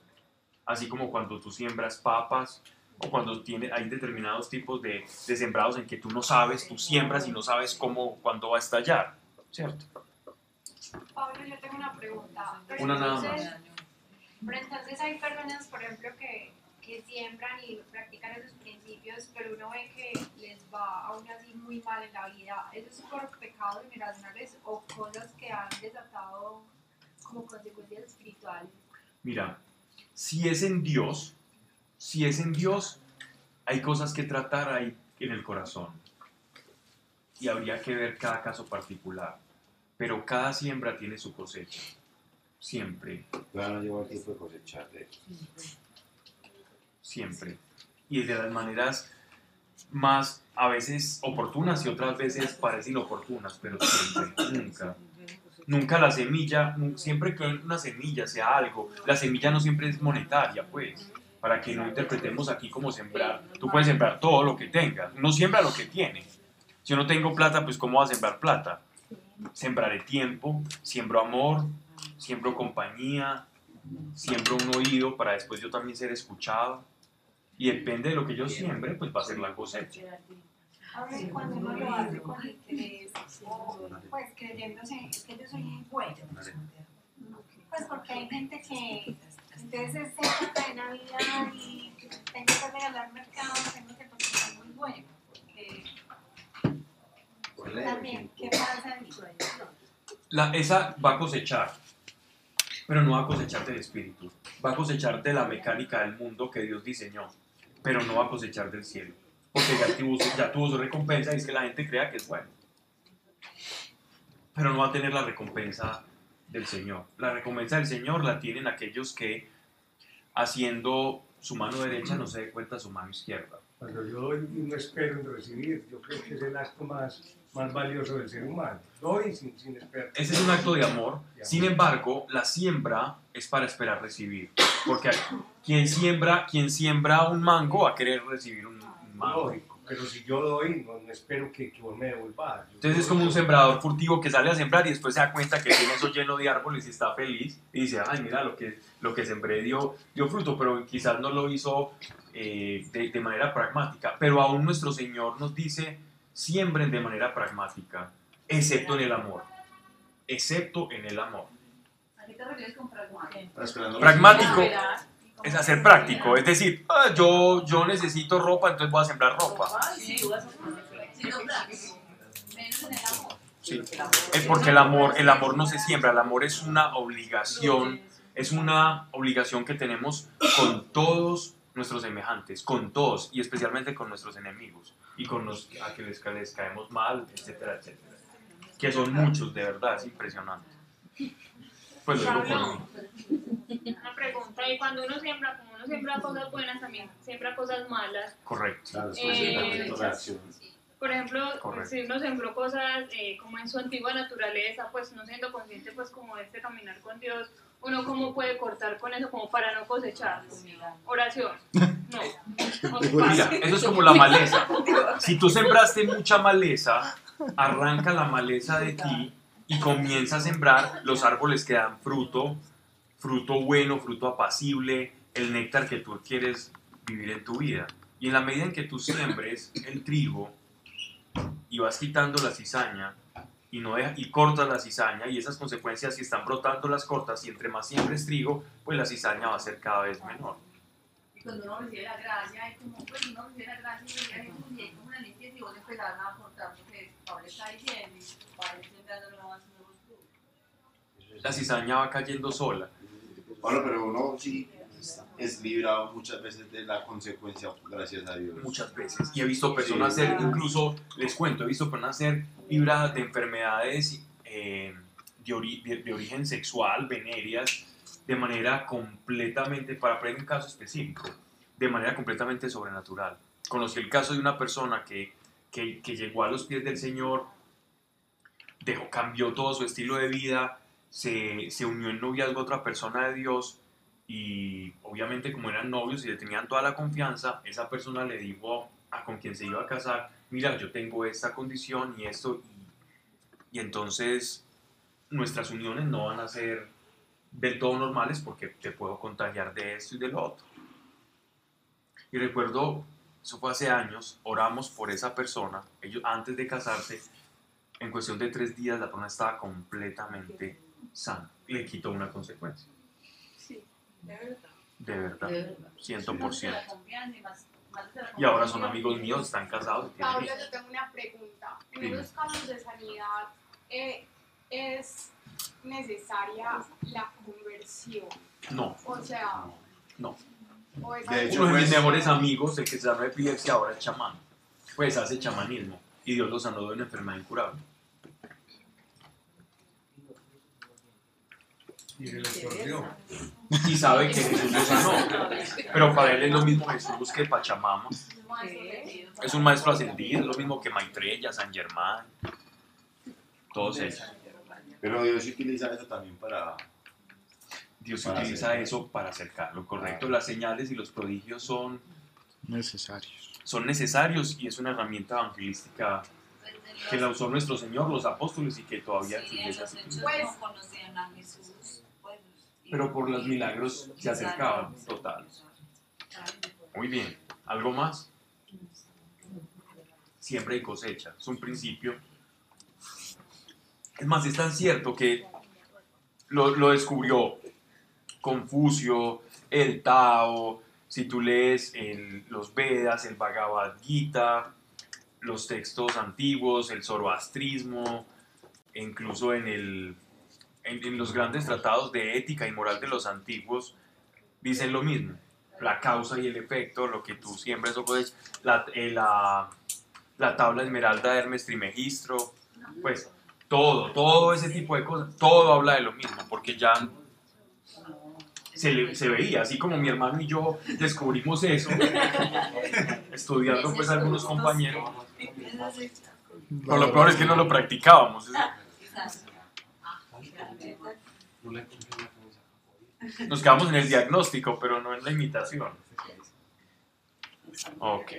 Así como cuando tú siembras papas o cuando tiene, hay determinados tipos de, de sembrados en que tú no sabes, tú siembras y no sabes cómo, cuándo va a estallar, ¿cierto? Pablo, yo tengo una pregunta. Pero Una nada entonces- más. Pero entonces hay personas, por ejemplo, que, que siembran y practican esos principios, pero uno ve que les va aún así muy mal en la vida. ¿Eso es por pecados generacionales o cosas que han desatado como consecuencias espirituales? Mira, si es en Dios, si es en Dios, hay cosas que tratar ahí en el corazón. Y habría que ver cada caso particular. Pero cada siembra tiene su cosecha. Siempre, no llegó el tiempo de cosechar siempre. Y de las maneras más a veces oportunas y otras veces parecen inoportunas, pero siempre, nunca. Nunca la semilla, siempre que una semilla sea algo, la semilla no siempre es monetaria, pues, para que no interpretemos aquí como sembrar. Tú puedes sembrar todo lo que tengas, uno siembra lo que tiene. Si yo no tengo plata, pues ¿cómo va a sembrar plata? Sembraré tiempo, siembro amor, siembro compañía, siembro un oído para después yo también ser escuchado. Y depende de lo que yo siembre, pues va a ser la cosecha. A ver, cuando uno lo hace con interés pues creyéndose que yo soy bueno. Pues porque hay gente que entonces es época de Navidad y tengo que regalar mercado, tengo que porque soy muy bueno. Porque también, ¿qué pasa? La, esa va a cosechar, pero no va a cosechar del espíritu. Va a cosechar de la mecánica del mundo que Dios diseñó, pero no va a cosechar del cielo. Porque ya tuvo, su- ya tuvo su recompensa y es que la gente crea que es bueno. Pero no va a tener la recompensa del Señor. La recompensa del Señor la tienen aquellos que haciendo su mano derecha no se dé cuenta su mano izquierda. Cuando yo doy no espero en recibir, yo creo que es el acto más, más valioso del ser humano. Doy sin, sin esperar. Ese es un acto de amor. Sin embargo, la siembra es para esperar recibir. Porque quien siembra, quien siembra un mango va a querer recibir un, un mango. Lógico, pero si yo doy, no, no espero que, que vos me devolvas. Yo Entonces es como un sembrador furtivo que sale a sembrar y después se da cuenta que tiene eso lleno de árboles y está feliz y dice, ay, mira, lo que, lo que sembré dio, dio fruto, pero quizás no lo hizo eh, de, de manera pragmática. Pero aún nuestro Señor nos dice, siembren de manera pragmática, excepto en el amor. Excepto en el amor. ¿A qué te refieres con pragmático? Pragmático. Es hacer práctico, es decir, ah, yo, yo necesito ropa, entonces voy a sembrar ropa. Sí. Es porque el amor, el amor no se siembra, el amor es una obligación, es una obligación que tenemos con todos nuestros semejantes, con todos y especialmente con nuestros enemigos y con los a que les, que les caemos mal, etcétera, etcétera. Que son muchos, de verdad, es impresionante. Pues lo digo por mí. Una pregunta, y cuando uno siembra, como uno siembra cosas buenas, también siembra cosas malas. Correcto. Claro, Eh. Por ejemplo, Correcto. si uno sembró cosas eh, como en su antigua naturaleza, pues no siendo consciente pues como de este caminar con Dios, uno cómo puede cortar con eso como para no cosechar. Oración. No. Mira, eso es como la maleza. Si tú sembraste mucha maleza, arranca la maleza de ti y comienza a sembrar los árboles que dan fruto, fruto bueno, fruto apacible, el néctar que tú quieres vivir en tu vida. Y en la medida en que tú siembres el trigo y vas quitando la cizaña y, no deja- y cortas la cizaña y esas consecuencias si están brotando las cortas y entre más siembres trigo, pues la cizaña va a ser cada vez menor. Y cuando uno recibe la gracia, hay como, pues uno recibe la gracia y hay como, una limpieza y vos empezás a aportar lo que Pablo está diciendo La cizaña va cayendo sola. Pablo, pero uno sí, es librado muchas veces de la consecuencia, gracias a Dios. muchas veces. Y he visto personas Sí. ser, incluso, les cuento, he visto personas ser libradas de enfermedades eh, de, ori- de- de origen sexual, venéreas, de manera completamente, para poner un caso específico, de manera completamente sobrenatural. Conocí el caso de una persona que, que, que llegó a los pies del Señor, dejó, cambió todo su estilo de vida, se, se unió en noviazgo a otra persona de Dios y obviamente como eran novios y le tenían toda la confianza, esa persona le dijo a con quien se iba a casar, mira, yo tengo esta condición y esto, y, entonces nuestras uniones no van a ser del todo normales porque te puedo contagiar de esto y de lo otro. Y recuerdo, eso fue hace años, oramos por esa persona, ellos antes de casarse, en cuestión de tres días la persona estaba completamente sana, le quitó una consecuencia, Sí, de verdad. de verdad, De ciento. confianza y ahora son amigos míos, están casados. Pablo, yo tengo una pregunta. En Dime. esos casos de sanidad, eh, ¿es necesaria la conversión? No, O sea, no. De hecho, Uno de mis mejores amigos, el que se llama epilepsia, ahora es chamán. Pues hace chamanismo y Dios lo sanó de una enfermedad incurable. Y se le extorsió. Y sabe que Jesús lo sanó. Pero para él es lo mismo Jesús que Pachamama. Es un maestro ascendido, es lo mismo que Maitreya, San Germán. Todos ellos. Pero Dios utiliza eso también para... Dios Para utiliza hacer- eso para acercarlo, correcto. Las señales y los prodigios son, necesarios. son necesarios y es una herramienta evangelística que la usó nuestro Señor, los apóstoles y que todavía Sí, sigue. Pues- no conocían a Jesús. Pero por los milagros se acercaban, total. Muy bien. ¿Algo más? Siembra y cosecha. Es un principio. Es más, es tan cierto que lo, descubrió Confucio, el Tao, si tú lees los Vedas, el Bhagavad Gita, los textos antiguos, el zoroastrismo, incluso en, el, en, en los grandes tratados de ética y moral de los antiguos, dicen lo mismo. La causa y el efecto, lo que tú siembras o cosechas, la, eh, la, la tabla esmeralda de Hermes Trimegistro, pues todo, todo ese tipo de cosas, todo habla de lo mismo, porque ya se, le- se veía, así como mi hermano y yo descubrimos eso, estudiando pues algunos compañeros, pero lo peor es que no lo practicábamos. Nos quedamos en el diagnóstico, pero no en la imitación. Ok.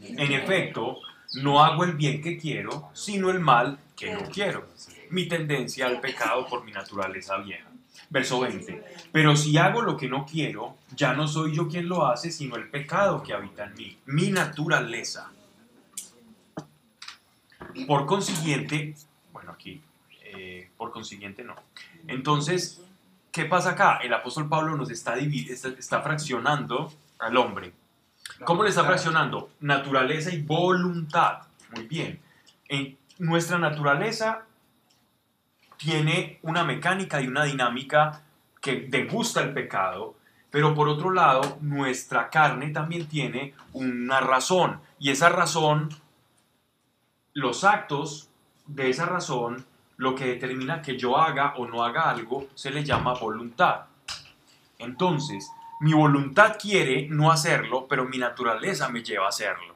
En efecto, no hago el bien que quiero, sino el mal que no quiero. Mi tendencia al pecado por mi naturaleza vieja. Verso 20. Pero si hago lo que no quiero, ya no soy yo quien lo hace, sino el pecado que habita en mí, mi naturaleza. Por consiguiente, bueno, aquí, eh, por consiguiente no. Entonces, ¿qué pasa acá? El apóstol Pablo nos está, está, está fraccionando al hombre. ¿Cómo le está fraccionando? Naturaleza y voluntad. Muy bien. En nuestra naturaleza tiene una mecánica y una dinámica que degusta el pecado, pero por otro lado, nuestra carne también tiene una razón, y esa razón, los actos de esa razón, lo que determina que yo haga o no haga algo, se le llama voluntad. Entonces, mi voluntad quiere no hacerlo, pero mi naturaleza me lleva a hacerlo.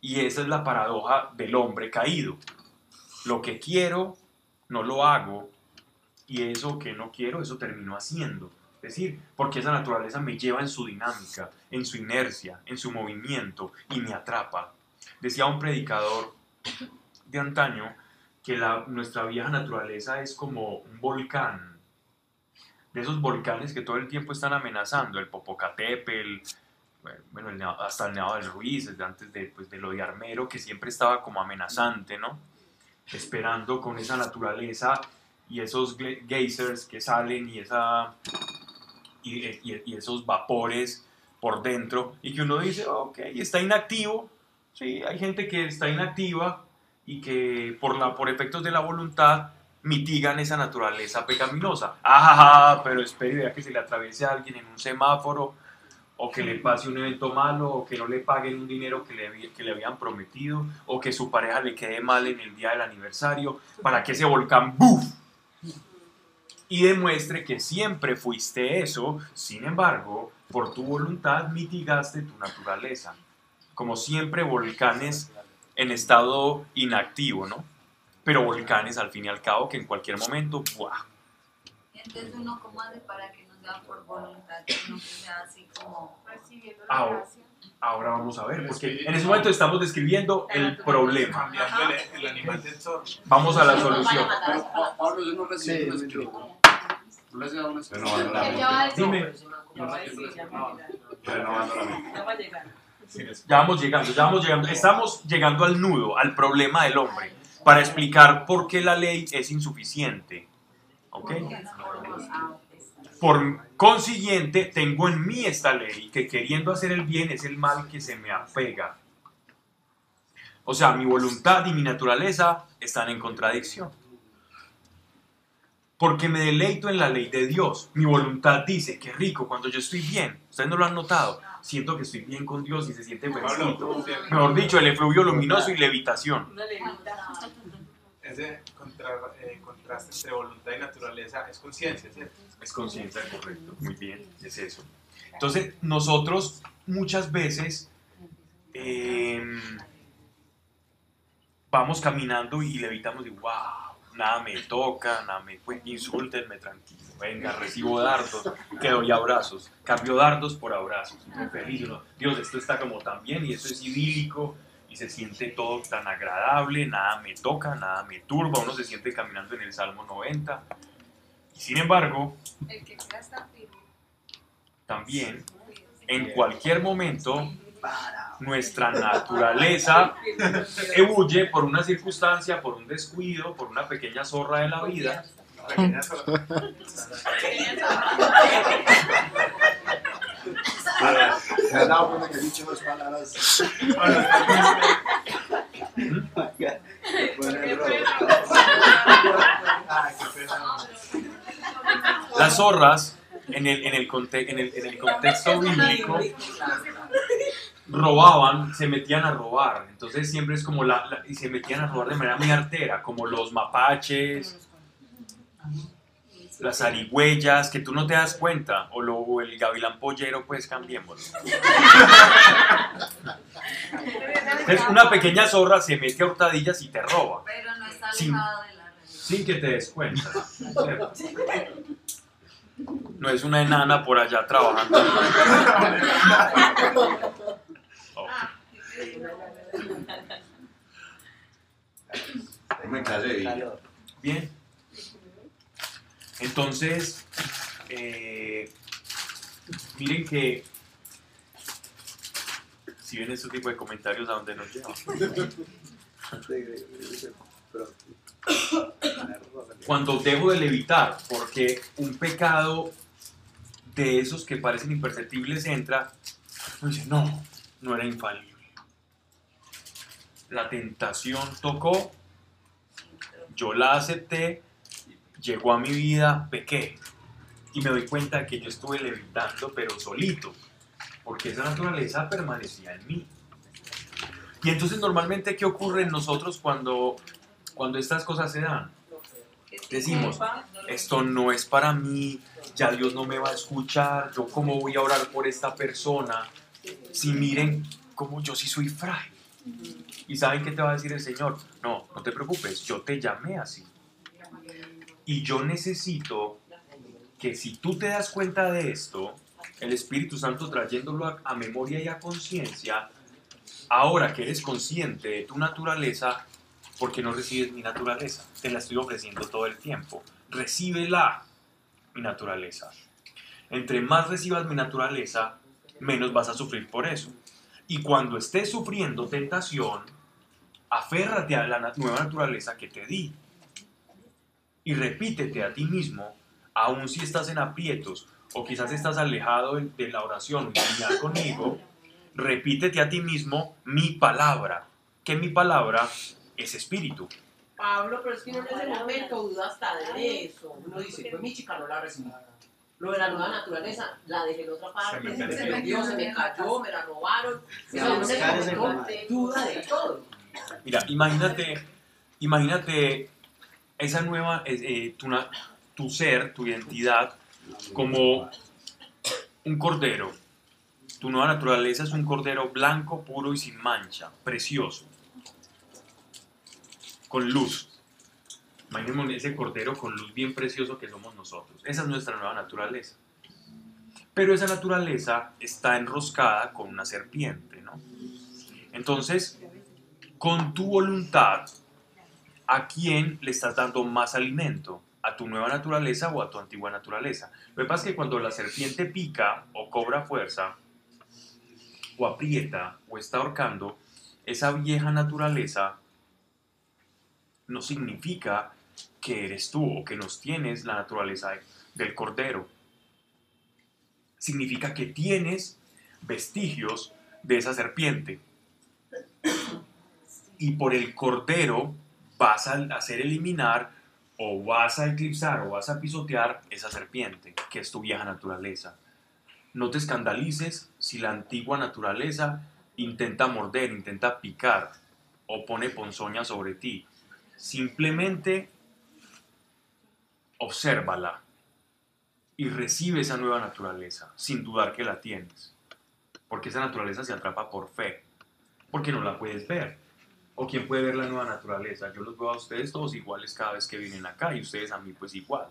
Y esa es la paradoja del hombre caído. Lo que quiero, no lo hago, y eso que no quiero, eso termino haciendo. Es decir, porque esa naturaleza me lleva en su dinámica, en su inercia, en su movimiento, y me atrapa. Decía un predicador de antaño que la, nuestra vieja naturaleza es como un volcán, de esos volcanes que todo el tiempo están amenazando, el Popocatépetl, bueno, hasta el Nevado del Ruiz, desde antes de, pues, de lo de Armero, que siempre estaba como amenazante, ¿no? Esperando con esa naturaleza y esos geysers que salen y, esa, y- y esos vapores por dentro, y que uno dice, ok, está inactivo, sí, hay gente que está inactiva y que por, la, por efectos de la voluntad mitigan esa naturaleza pecaminosa. Ajá, pero espere y vea que se le atraviese a alguien en un semáforo, o que le pase un evento malo, o que no le paguen un dinero que le, que le habían prometido, o que su pareja le quede mal en el día del aniversario, para que ese volcán ¡buf! y demuestre que siempre fuiste eso, sin embargo, por tu voluntad mitigaste tu naturaleza. Como siempre, volcanes en estado inactivo, ¿no? Pero volcanes al fin y al cabo que en cualquier momento, ¡buah! Entonces uno cómo hace para que no sea por voluntad, sino que sea así como Recibiendo la Ahora, gracia. ahora vamos a ver, porque en ese momento estamos describiendo el problema. El, el animal. Vamos a la solución. Pablo, yo no un escrito. No les he dado un escrito. Renovando la mente. Dime. Renovando la mente. Ya vamos llegando, ya vamos llegando. Estamos llegando al nudo, al problema del hombre, para explicar por qué la ley es insuficiente. ¿Ok? Por consiguiente, tengo en mí esta ley que queriendo hacer el bien es el mal que se me apega. O sea, mi voluntad y mi naturaleza están en contradicción. Porque me deleito en la ley de Dios. Mi voluntad dice, qué rico, cuando yo estoy bien. Ustedes no lo han notado. Siento que estoy bien con Dios y se siente fresquito. Mejor dicho, el efluvio luminoso y levitación. Una levita. Ese contra- eh, contraste entre voluntad y naturaleza es conciencia, ¿cierto? Es conciencia, correcto. Muy bien, es eso. Entonces, nosotros muchas veces eh, vamos caminando y levitamos y wow, nada me toca, nada me pues, insúltenme tranquilo. Venga, recibo dardos, que doy abrazos. Cambio dardos por abrazos. Muy feliz. uno, Dios, esto está como tan bien y esto es idílico y se siente todo tan agradable, nada me toca, nada me turba. Uno se siente caminando en el Salmo 90. Y sin embargo, El que firme. también en cualquier momento nuestra naturaleza huye por una circunstancia, por un descuido, por una pequeña zorra de la vida. Las zorras, en el, en el, conte- en el, en el contexto bíblico, robaban, se metían a robar. Entonces siempre es como la, la- y se metían a robar de manera muy artera, como los mapaches, las arigüeyas, que tú no te das cuenta, o, lo, o el gavilán pollero, pues cambiémoslo. Entonces una pequeña zorra se mete a hurtadillas y te roba, pero no está alejado de la realidad. sin que te des cuenta. ¿cierto? No es una enana por allá trabajando. Vida. Bien. Entonces, eh, miren que si ven este tipo de comentarios a dónde nos llevan. Cuando dejo de levitar, porque un pecado de esos que parecen imperceptibles entra, dice, no, no era infalible. La tentación tocó, yo la acepté, llegó a mi vida, pequé. Y me doy cuenta que yo estuve levitando, pero solito, porque esa naturaleza permanecía en mí. Y entonces normalmente, ¿qué ocurre en nosotros cuando, cuando estas cosas se dan? Decimos, esto no es para mí, ya Dios no me va a escuchar, yo cómo voy a orar por esta persona, si miren cómo yo sí soy frágil. ¿Y saben qué te va a decir el Señor? No, no te preocupes, yo te llamé así. Y yo necesito que si tú te das cuenta de esto, el Espíritu Santo trayéndolo a, memoria y a conciencia, ahora que eres consciente de tu naturaleza, porque no recibes mi naturaleza, te la estoy ofreciendo todo el tiempo. Recíbela, mi naturaleza. Entre más recibas mi naturaleza, menos vas a sufrir por eso. Y cuando estés sufriendo tentación, aférrate a la nueva naturaleza que te di. Y repítete a ti mismo, aun si estás en aprietos o quizás estás alejado de, la oración conmigo, repítete a ti mismo mi palabra, que mi palabra es espíritu. Pablo, pero es que uno en ese momento duda hasta de eso. Uno dice, pues mi chica no la recibí. Lo de la nueva naturaleza, la dejé en otra parte, me se me perdió, se me cayó, me la robaron. Se momento remate. duda de todo. Mira, imagínate, imagínate esa nueva, eh, eh, tu, tu ser, tu identidad, como un cordero. Tu nueva naturaleza es un cordero blanco, puro y sin mancha, precioso, con luz. Imaginemos ese cordero con luz bien precioso que somos nosotros. Esa es nuestra nueva naturaleza. Pero esa naturaleza está enroscada con una serpiente, ¿no? Entonces, con tu voluntad, ¿a quién le estás dando más alimento? ¿A tu nueva naturaleza o a tu antigua naturaleza? Lo que pasa es que cuando la serpiente pica o cobra fuerza, o aprieta, o está ahorcando, esa vieja naturaleza no significa que eres tú o que nos tienes la naturaleza del cordero. Significa que tienes vestigios de esa serpiente y por el cordero vas a hacer eliminar o vas a eclipsar o vas a pisotear esa serpiente, que es tu vieja naturaleza. No te escandalices si la antigua naturaleza intenta morder, intenta picar o pone ponzoña sobre ti. Simplemente obsérvala y recibe esa nueva naturaleza, sin dudar que la tienes. Porque esa naturaleza se atrapa por fe, porque no la puedes ver. ¿O quién puede ver la nueva naturaleza? Yo los veo a ustedes todos iguales cada vez que vienen acá y ustedes a mí pues igual.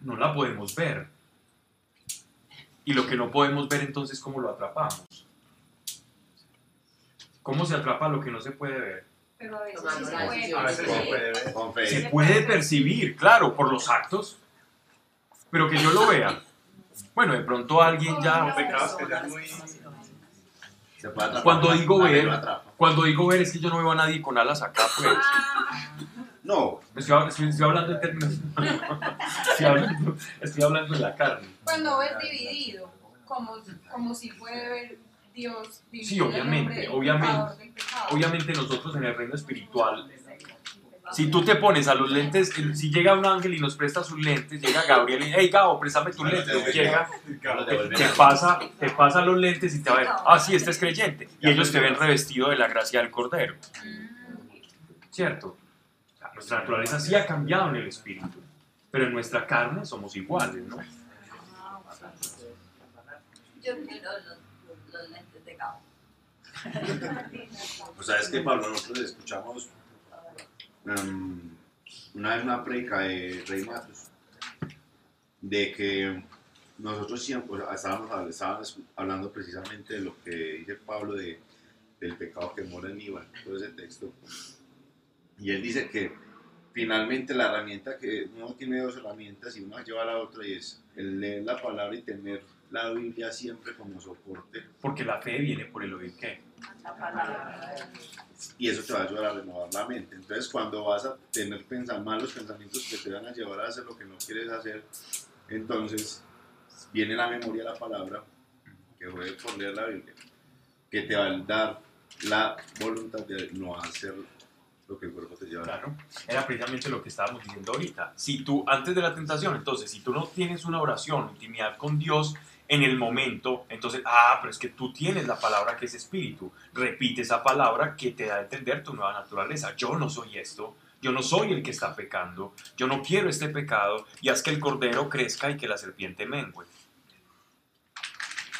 No la podemos ver. Y lo que no podemos ver entonces, ¿cómo lo atrapamos? ¿Cómo se atrapa lo que no se puede ver? Pero a veces Tomando sí se puede. decisión. A veces se puede ver. Con fe. Se puede percibir, claro, por los actos, pero que yo lo vea. Bueno, de pronto alguien ya... Pecados que ya muy. Se puede atrapar. Cuando digo ver, cuando digo ver es que yo no veo a nadie con alas acá, pues. No, Estoy, hab- estoy- estoy hablando en términos. estoy, hablando, estoy hablando en la carne. Cuando ves dividido, como, como si puede ver Dios dividido Sí, obviamente, obviamente. Obviamente, nosotros en el reino espiritual, si tú te pones a los lentes, si llega un ángel y nos presta sus lentes, llega Gabriel y, hey Gabo, préstame tus lentes. Llega, te, te pasa, te pasa los lentes y te va a ver, ah, sí, este es creyente. Y ellos te ven revestido de la gracia del Cordero. ¿Cierto? Nuestra naturaleza sí ha cambiado en el espíritu, pero en nuestra carne somos iguales, ¿no? Yo quiero los, los lentes de Gabo. O sea, es que Pablo, nosotros escuchamos em, una vez una predica de Rey Matos de que nosotros siempre o sea, estábamos, hab- estábamos hablando precisamente de lo que dice Pablo de, del pecado que mora en Iván, todo ese texto. Y él dice que finalmente la herramienta que uno tiene dos herramientas y una lleva a la otra y es el leer la palabra y tener la Biblia siempre como soporte Porque la fe viene por el oír qué. Y eso te va a ayudar a renovar la mente. Entonces, cuando vas a tener pensar malos pensamientos que te van a llevar a hacer lo que no quieres hacer, entonces viene la memoria la palabra, que fue por leer la Biblia, que te va a dar la voluntad de no hacer lo que el cuerpo te lleva. Claro, era precisamente lo que estábamos diciendo ahorita. Si tú, antes de la tentación, entonces, si tú no tienes una oración, intimidad con Dios en el momento, entonces, ah, pero es que tú tienes la palabra que es espíritu. Repite esa palabra que te da a entender tu nueva naturaleza. Yo no soy esto, yo no soy el que está pecando, yo no quiero este pecado y haz que el cordero crezca y que la serpiente mengue.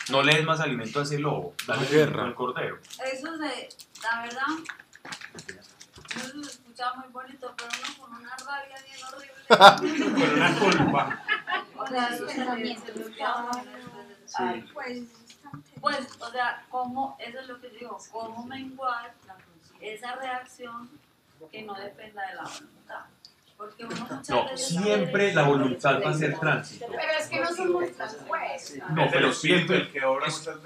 No le des más alimento a ese lobo, dale guerra. al cordero. Eso se, la verdad, eso se escucha muy bonito, pero uno con una rabia bien horrible. Con una culpa. O sea, eso se, Ay, Pues, Pues, o sea, cómo, eso es lo que digo, cómo menguar esa reacción que no dependa de la voluntad. Porque uno No, siempre la voluntad va a ser tránsito. pero es que no nuestras fuerzas. No, pero siempre,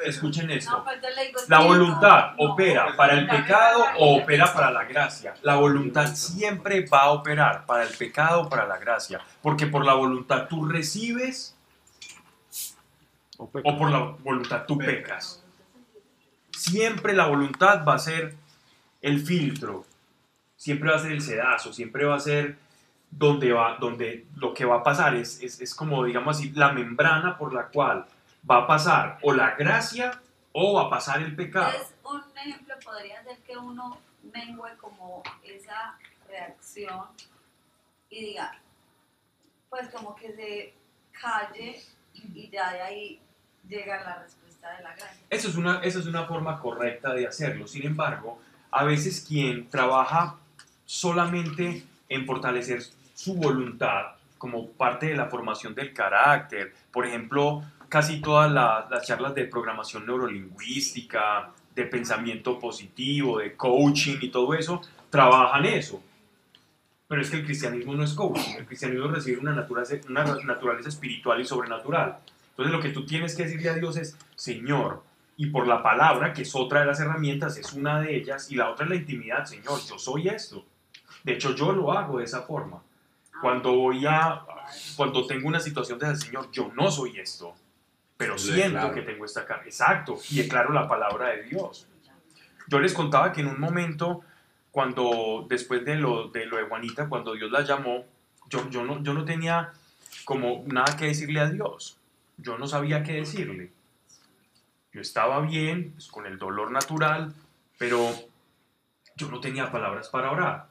escuchen esto, pues la voluntad opera para el pecado o opera para la gracia. La voluntad siempre va a operar para el pecado o para la gracia, porque por la voluntad tú recibes O por la voluntad tú pecas. Siempre la voluntad va a ser el filtro. siempre va a ser el sedazo, siempre va a ser donde, va, donde lo que va a pasar es, es, es como, digamos así, la membrana por la cual va a pasar o la gracia o va a pasar el pecado. Un ejemplo, podría ser que uno mengue como esa reacción y diga, pues como que se calle y ya de ahí llega la respuesta de la gracia. Eso es, una, eso es una forma correcta de hacerlo. Sin embargo, a veces quien trabaja solamente en fortalecer su voluntad como parte de la formación del carácter, por ejemplo, casi todas la- las charlas de programación neurolingüística, de pensamiento positivo, de coaching y todo eso, trabajan eso. Pero es que el cristianismo no es coaching, el cristianismo es recibir una naturaleza, una naturaleza espiritual y sobrenatural. Entonces lo que tú tienes que decirle a Dios es, Señor, y por la palabra, que es otra de las herramientas, es una de ellas, y la otra es la intimidad, Señor, yo soy esto. De hecho, yo lo hago de esa forma. Cuando voy a, cuando tengo una situación de Señor, yo no soy esto, pero siento declaro. que tengo esta carga. Exacto, y declaro la palabra de Dios. Yo les contaba que en un momento, cuando después de lo de, lo de Juanita, cuando Dios la llamó, yo, yo, no, yo no tenía como nada que decirle a Dios. Yo no sabía qué decirle. Yo estaba bien, pues, con el dolor natural, pero yo no tenía palabras para orar.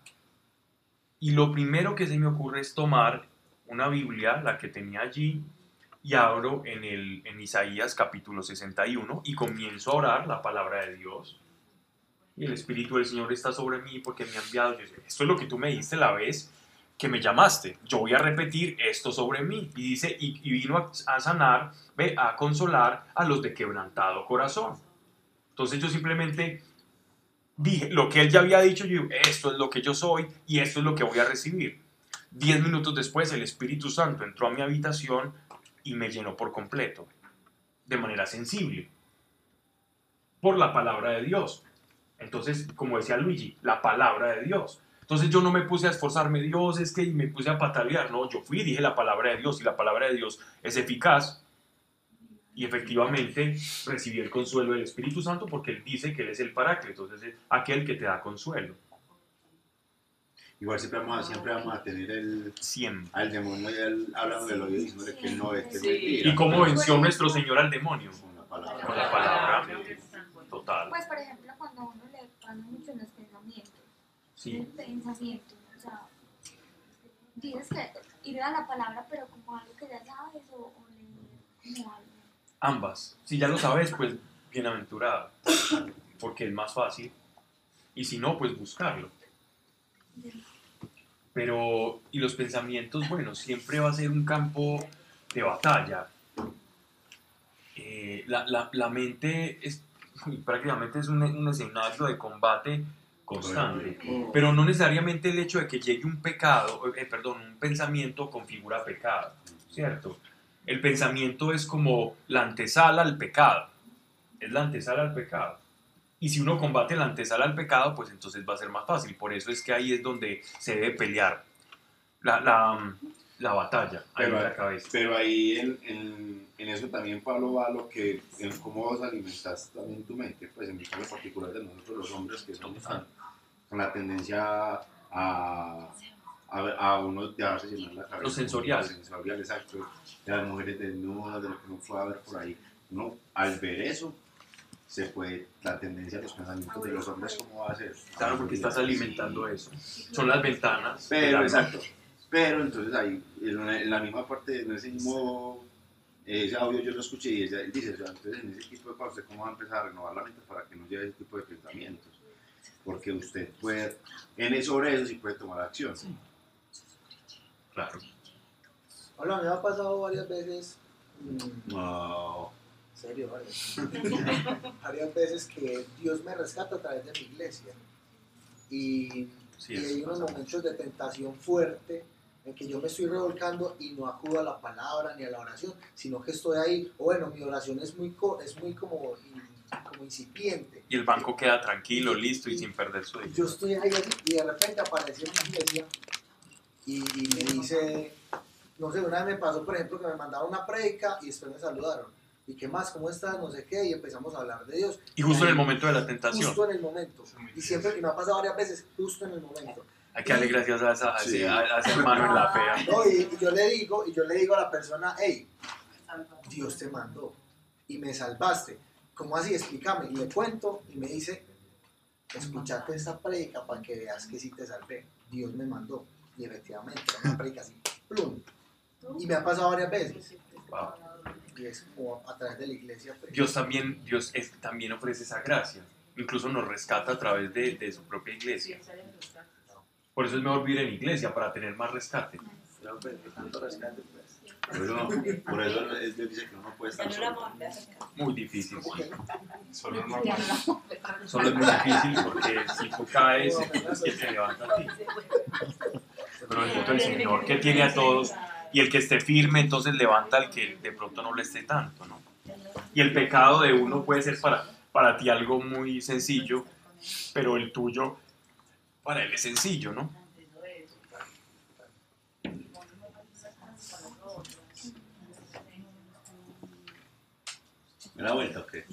Y lo primero que se me ocurre es tomar una Biblia, la que tenía allí, y abro en, el, en Isaías capítulo 61 y comienzo a orar la palabra de Dios. Y el Espíritu del Señor está sobre mí porque me ha enviado. Yo esto es lo que tú me dijiste la vez que me llamaste. Yo voy a repetir esto sobre mí. Y dice, y, vino a, a sanar, ve, a consolar a los de quebrantado corazón. Entonces yo simplemente dije lo que él ya había dicho, yo digo, esto es lo que yo soy y esto es lo que voy a recibir. Diez minutos después el Espíritu Santo entró a mi habitación y me llenó por completo, de manera sensible, por la palabra de Dios. Entonces, como decía Luigi, la palabra de Dios. Entonces yo no me puse a esforzarme, Dios, es que y me puse a patalear, no, yo fui y dije la palabra de Dios y la palabra de Dios es eficaz. Y efectivamente recibí el consuelo del Espíritu Santo porque Él dice que Él es el paráclito, entonces es aquel que te da consuelo. Igual siempre vamos, a, siempre vamos a tener el, Siempre. al demonio y él hablando del oído diciéndole que no es que es Sí. mentira. ¿Y cómo venció nuestro Señor al demonio? Con la palabra. Con la palabra. Total. Pues, por ejemplo, cuando a uno le pasa mucho en los pensamientos, el Sí. pensamiento, o sea, dices que ir a la palabra, pero como algo que ya sabes, o, o leer como algo. Ambas. Si ya lo sabes, pues bienaventurado, porque es más fácil. Y si no, pues buscarlo. Pero, y los pensamientos, bueno, siempre va a ser un campo de batalla. Eh, la, la- la mente es prácticamente es un, un escenario de combate constante. Pero no necesariamente el hecho de que llegue un pecado, eh, perdón, un pensamiento configura pecado, ¿cierto? El pensamiento es como la antesala al pecado, es la antesala al pecado. Y si uno combate la antesala al pecado, pues entonces va a ser más fácil. Por eso es que ahí es donde se debe pelear la, la, la batalla, ahí Pero, en la cabeza. pero ahí en, en, en eso también Pablo va a lo que, en cómo vos alimentas también tu mente, pues en el caso particular de nosotros los hombres que somos tan, con la tendencia a, a, a uno dejarse llenar la cabeza. Lo sensorial. Lo sensorial, exacto. De las mujeres desnudas, de lo que uno pueda ver por ahí. Uno, al ver eso, se puede, la tendencia de los pensamientos de los hombres, ¿cómo va a ser? Claro, porque estás alimentando eso. Son las ventanas. Pero, exacto. Pero entonces ahí, en, la- misma parte, en ese mismo ese audio yo lo escuché y ella- él dice, o sea, entonces en ese tipo de cosas, ¿usted ¿cómo va a empezar a renovar la mente para que no lleve ese tipo de pensamientos? Porque usted puede, en eso, sobre eso sí puede tomar acción. Claro. Hola, me ha pasado varias veces, mm, No. en serio, varias, varias veces que Dios me rescata a través de mi iglesia. Y, Sí, y hay unos momentos de tentación fuerte en que yo me estoy revolcando y no acudo a la palabra ni a la oración, sino que estoy ahí, o bueno, mi oración es muy, co- es muy como, como incipiente. Y el banco queda tranquilo, listo y sin perder su Yo dignidad. estoy ahí así, y de repente aparece una iglesia y, y me dice, no sé, una vez me pasó, por ejemplo, que me mandaron una predica y después me saludaron. ¿Y qué más? ¿Cómo estás? No sé qué. Y empezamos a hablar de Dios. Y justo en ahí- el momento de la tentación. Justo en el momento. Y siempre, y me ha pasado varias veces, justo en el momento. Hay que darle gracias a, esa, a Sí. ese, a ese hermano en la fea. No, y, y yo le digo, y yo le digo a la persona, hey, Dios te mandó y me salvaste. ¿Cómo así? Explícame. Y le cuento y me dice, escuchate esta predica para que veas que sí te salvé. Dios me mandó. Y efectivamente, era una predica así, plum. Y me ha pasado varias veces. Wow. Y es como a través de la iglesia. pues. Dios también, Dios es- también ofrece esa gracia. Incluso nos rescata a través de, de su propia iglesia. Por eso es mejor vivir en iglesia, para tener más rescate. Por eso, por eso es difícil que uno puede estar solo. Muy difícil, sí. Solo no Solo es muy difícil porque si tú caes, es que te levanta a ti. Pero el Señor que tiene a todos y el que esté firme, entonces levanta al que de pronto no le esté tanto, ¿no? Y el pecado de uno puede ser para, para ti algo muy sencillo, pero el tuyo para él es sencillo, ¿no? ¿Me vuelta o qué?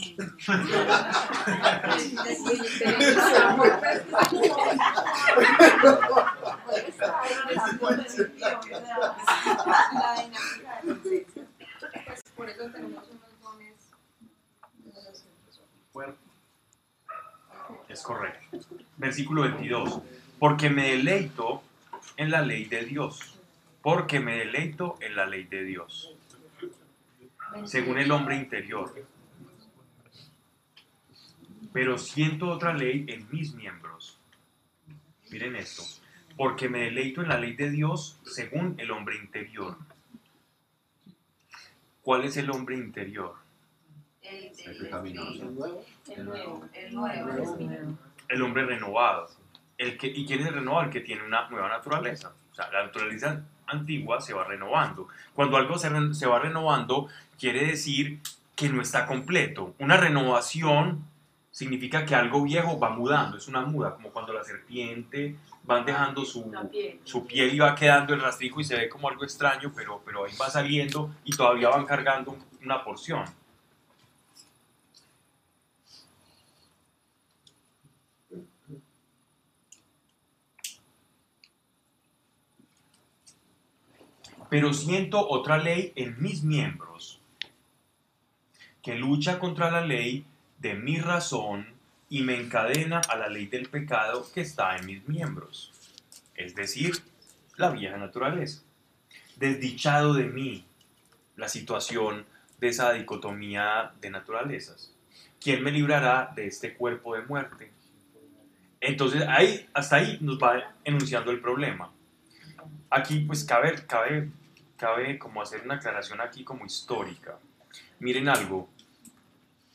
Es correcto. Versículo 22. Porque me deleito en la ley de Dios. Porque me deleito en la ley de Dios. Según el hombre interior. Pero siento otra ley en mis miembros. Miren esto. Porque me deleito en la ley de Dios según el hombre interior. ¿Cuál es el hombre interior? El, El. El nuevo. el nuevo, el nuevo. el hombre renovado. El que, ¿Y quién es el renovado? El que tiene una nueva naturaleza. O sea, la naturaleza antigua se va renovando. Cuando algo se, re- se va renovando, quiere decir que no está completo. Una renovación significa que algo viejo va mudando, es una muda, como cuando la serpiente van dejando su, su piel y va quedando el rastrijo y se ve como algo extraño, pero, pero ahí va saliendo y todavía van cargando una porción. Pero siento otra ley en mis miembros, que lucha contra la ley de mi razón y me encadena a la ley del pecado que está en mis miembros, es decir, la vieja naturaleza. Desdichado de mí la situación de esa dicotomía de naturalezas. ¿Quién me librará de este cuerpo de muerte? Entonces, ahí, hasta ahí nos va enunciando el problema. Aquí, pues, cabe, cabe, cabe como hacer una aclaración aquí como histórica. Miren algo,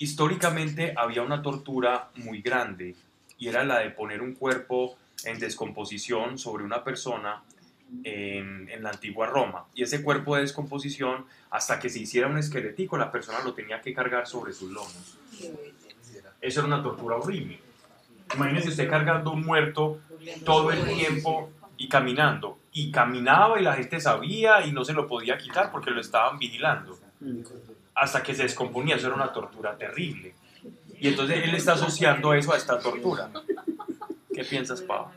históricamente había una tortura muy grande y era la de poner un cuerpo en descomposición sobre una persona en, la antigua Roma. Y ese cuerpo de descomposición, hasta que se hiciera un esquelético, la persona lo tenía que cargar sobre sus lomos. Eso era una tortura horrible. Imagínese usted cargando un muerto todo el tiempo y caminando. Y caminaba y la gente sabía y no se lo podía quitar porque lo estaban vigilando. Hasta que se descomponía, eso era una tortura terrible. Y entonces él está asociando eso a esta tortura. ¿Qué piensas, Pau?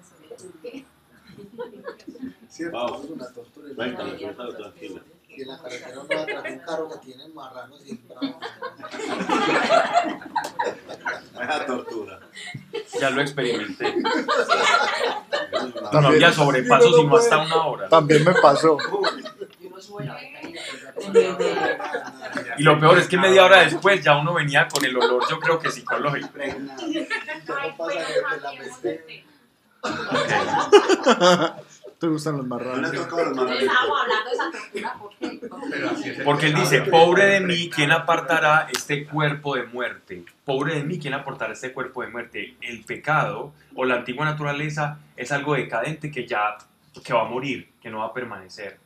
Cierto, eso es una tortura. Tranquila. Y en la carretera no va a traer un carro que tiene marranos y bravos. Tortura. Ya lo experimenté. No, No había sobrepaso sino hasta una hora. También me pasó. Y lo peor es que media hora después ya uno venía con el olor, yo creo que psicológico. Te la mesté. ¿Te gustan los marranos? Porque él dice, pobre de mí, ¿quién apartará este cuerpo de muerte? Pobre de mí, ¿quién apartará este cuerpo de muerte? El pecado o la antigua naturaleza es algo decadente que ya que va a morir, que no va a permanecer.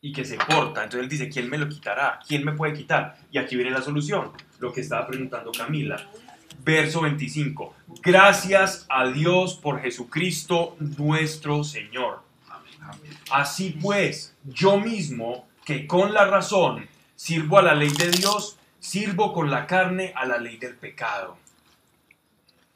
Y que se porta. Entonces él dice, ¿quién me lo quitará? ¿Quién me puede quitar? Y aquí viene la solución, lo que estaba preguntando Camila. Verso 25. Gracias a Dios por Jesucristo nuestro Señor. Así pues, yo mismo, que con la razón Sirvo a la ley de Dios, sirvo con la carne a la ley del pecado.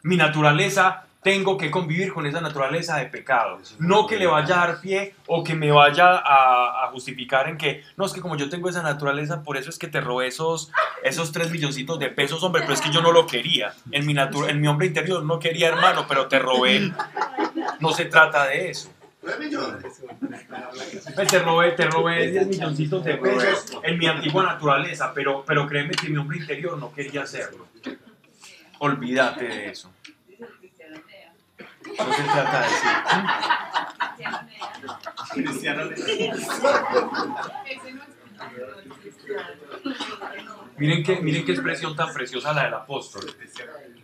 Mi naturaleza, tengo que convivir con esa naturaleza de pecado. No que le vaya a dar pie o que me vaya a, a justificar en que, no, es que como yo tengo esa naturaleza, por eso es que te robé esos, esos tres milloncitos de pesos, hombre, pero es que yo no lo quería. En mi, natu- en mi hombre interior no quería, hermano, pero te robé. No se trata de eso. Pues Te robé, te robé 10 milloncitos de pesos en mi antigua naturaleza, pero, pero créeme que mi hombre interior no quería hacerlo. Olvídate de eso. No se trata de eso. Cristiano Miren qué, miren qué expresión tan preciosa la del apóstol.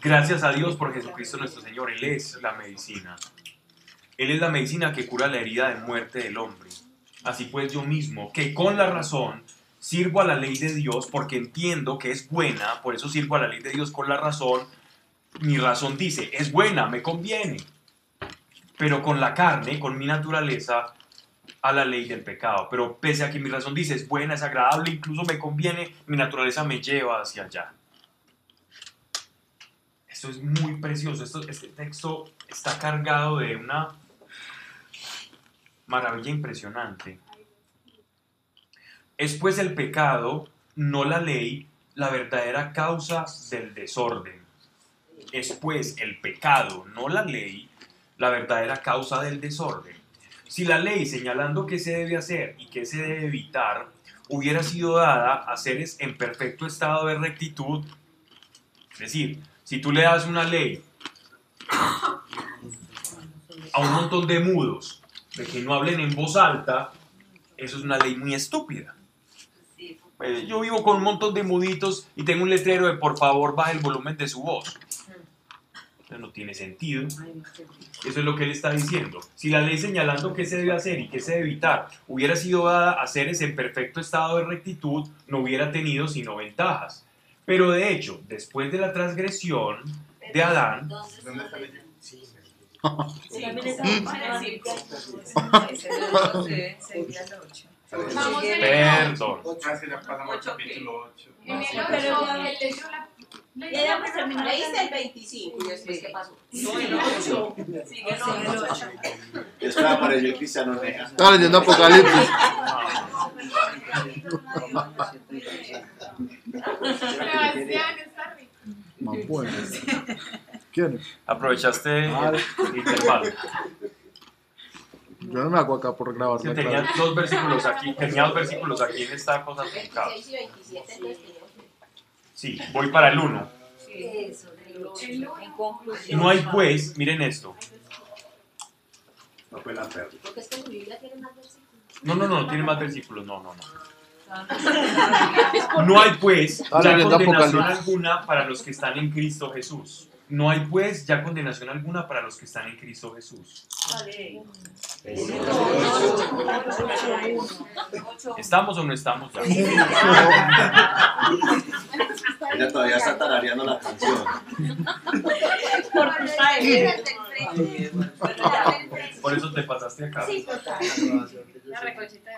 Gracias a Dios por Jesucristo nuestro Señor. Él es la medicina. Él es la medicina que cura la herida de muerte del hombre. Así pues yo mismo, que con la razón sirvo a la ley de Dios porque entiendo que es buena, por eso sirvo a la ley de Dios con la razón. Mi razón dice, es buena, me conviene. Pero con la carne, con mi naturaleza, a la ley del pecado. Pero pese a que mi razón dice, es buena, es agradable, incluso me conviene, mi naturaleza me lleva hacia allá. Esto es muy precioso. Esto- este texto está cargado de una maravilla impresionante. Es pues el pecado, no la ley, la verdadera causa del desorden. Es pues el pecado, no la ley, la verdadera causa del desorden. Si la ley señalando qué se debe hacer y qué se debe evitar hubiera sido dada a seres en perfecto estado de rectitud, es decir, si tú le das una ley a un montón de mudos de que no hablen en voz alta, eso es una ley muy estúpida. Eh, Yo vivo con un montón de muditos y tengo un letrero de por favor baja el volumen de su voz. No tiene sentido. Eso es lo que él está diciendo. Si la ley señalando qué se debe hacer y qué se debe evitar hubiera sido dada a seres en perfecto estado de rectitud, no hubiera tenido sino ventajas. Pero de hecho, después de la transgresión de Adán, ¿Dónde está perdón. Sí, ya pasamos al capítulo 8. En el Pero ocho, ya- terminó. Leíste el 25 y después, ¿qué pasó? No, el 8. Sigue el 8. Es que apareció el cristiano. Estaba leyendo Apocalipsis. Sebastián está rico. Más bueno. ¿Quién? Aprovechaste el intervalo. Yo no me hago acá por grabar tenía dos versículos aquí, tenía dos versículos aquí en esta cosa truncada. 26 y 27, entonces Sí, voy para el 1. Eso, del ocho. El uno. En conclusión. No hay pues, miren esto. No fue la perla. Porque es que mi Biblia tiene más versículos. No, no, no, no tiene más versículos, no, no, no. No hay pues Ah, ya condenación alguna para los que están en Cristo Jesús. No hay pues ya condenación alguna para los que están en Cristo Jesús. ¿Estamos o no estamos ya? Ella todavía está tarareando la canción. Por eso te pasaste acá. Sí, total. La recochita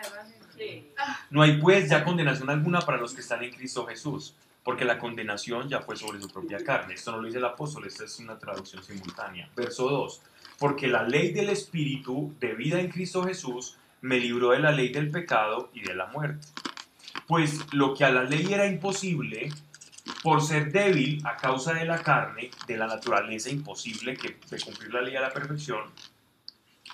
de. No hay pues ya condenación alguna para los que están en Cristo Jesús, porque la condenación ya fue sobre su propia carne. Esto no lo dice el apóstol, esta es una traducción simultánea. Verso 2. Porque la ley del Espíritu de vida en Cristo Jesús me libró de la ley del pecado y de la muerte. Pues lo que a la ley era imposible, por ser débil a causa de la carne, de la naturaleza imposible que de cumplir la ley a la perfección,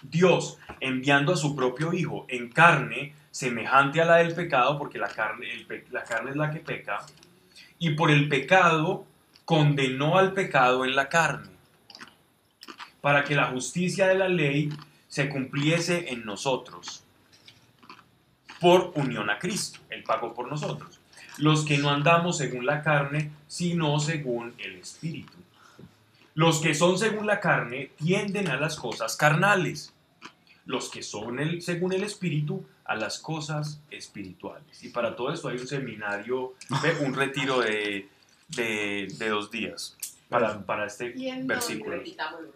Dios, enviando a su propio Hijo en carne semejante a la del pecado, porque la carne, el la carne es la que peca, y por el pecado condenó al pecado en la carne, para que la justicia de la ley se cumpliese en nosotros, por unión a Cristo, Él pagó por nosotros, los que no andamos según la carne, sino según el Espíritu. Los que son según la carne tienden a las cosas carnales, los que son el, según el Espíritu a las cosas espirituales. Y para todo esto hay un seminario, un retiro de, de- de dos días para, para este ¿Y en versículo.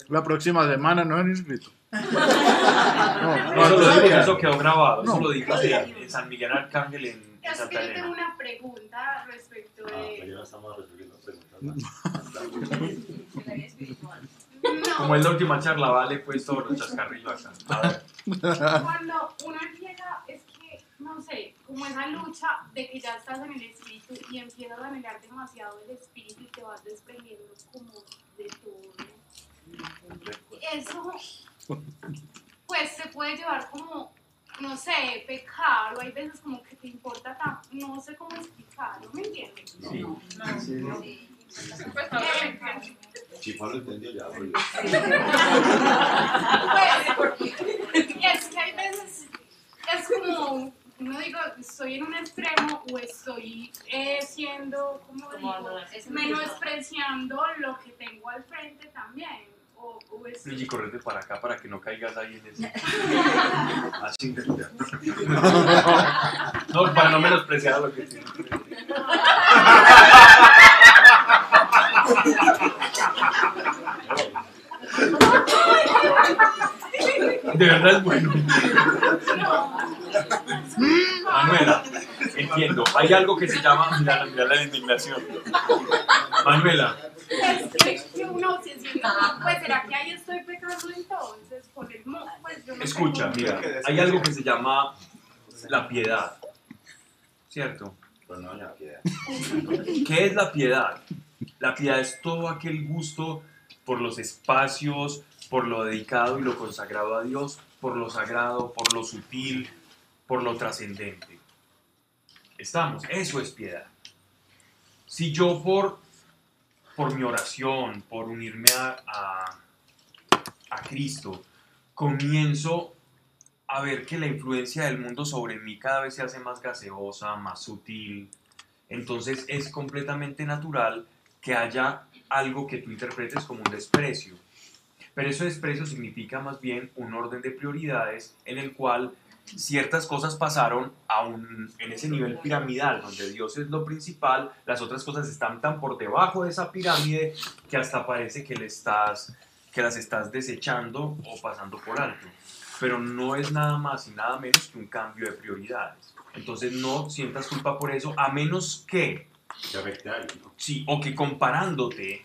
La próxima semana no han inscrito. No, eso, lo digo, eso quedó grabado, eso lo dijo en, en San Miguel Arcángel en, en Es Santa que yo tengo una pregunta respecto de... no estamos resolviendo preguntas. No. Como es la última charla, vale, pues todos los chascarrillos acá. A ver. Cuando uno no sé, como esa lucha de que ya estás en el espíritu y empiezas a anhelar demasiado el espíritu y te vas desprendiendo como de todo. Eso, pues se puede llevar como, no sé, pecar, o hay veces como que te importa tanto, no sé cómo explicarlo, ¿me entiendes? Sí. Pues, eh, Si Pablo entendió ya. Pues, es que hay veces, es como, no digo, estoy en un extremo o estoy eh, siendo, como digo, menospreciando lo que tengo al frente también. O, o es, Luigi, correte para acá para que no caigas ahí en ese. Así que ya. No, para no menospreciar lo que tiene. De verdad es bueno. Manuela, entiendo. Hay algo que se llama. Mira, mira la indignación. Manuela, es que uno se siente, como, pues será que ahí estoy pecando entonces por el pues yo escucha, mira. Hay algo que se llama la piedad. ¿Cierto? Pero no, ya queda. ¿Qué es la piedad? La piedad es todo aquel gusto por los espacios, por lo dedicado y lo consagrado a Dios, por lo sagrado, por lo sutil, por lo trascendente. Estamos, eso es piedad. Si yo por, por mi oración, por unirme a, a, a Cristo, comienzo a ver que la influencia del mundo sobre mí cada vez se hace más gaseosa, más sutil, entonces es completamente natural que haya algo que tú interpretes como un desprecio. Pero ese desprecio significa más bien un orden de prioridades en el cual ciertas cosas pasaron a un, en ese nivel piramidal, donde Dios es lo principal, las otras cosas están tan por debajo de esa pirámide que hasta parece que, le estás, que las estás desechando o pasando por alto. Pero no es nada más y nada menos que un cambio de prioridades. Entonces no sientas culpa por eso, a menos que Que afecte a alguien, ¿no? Sí, o que comparándote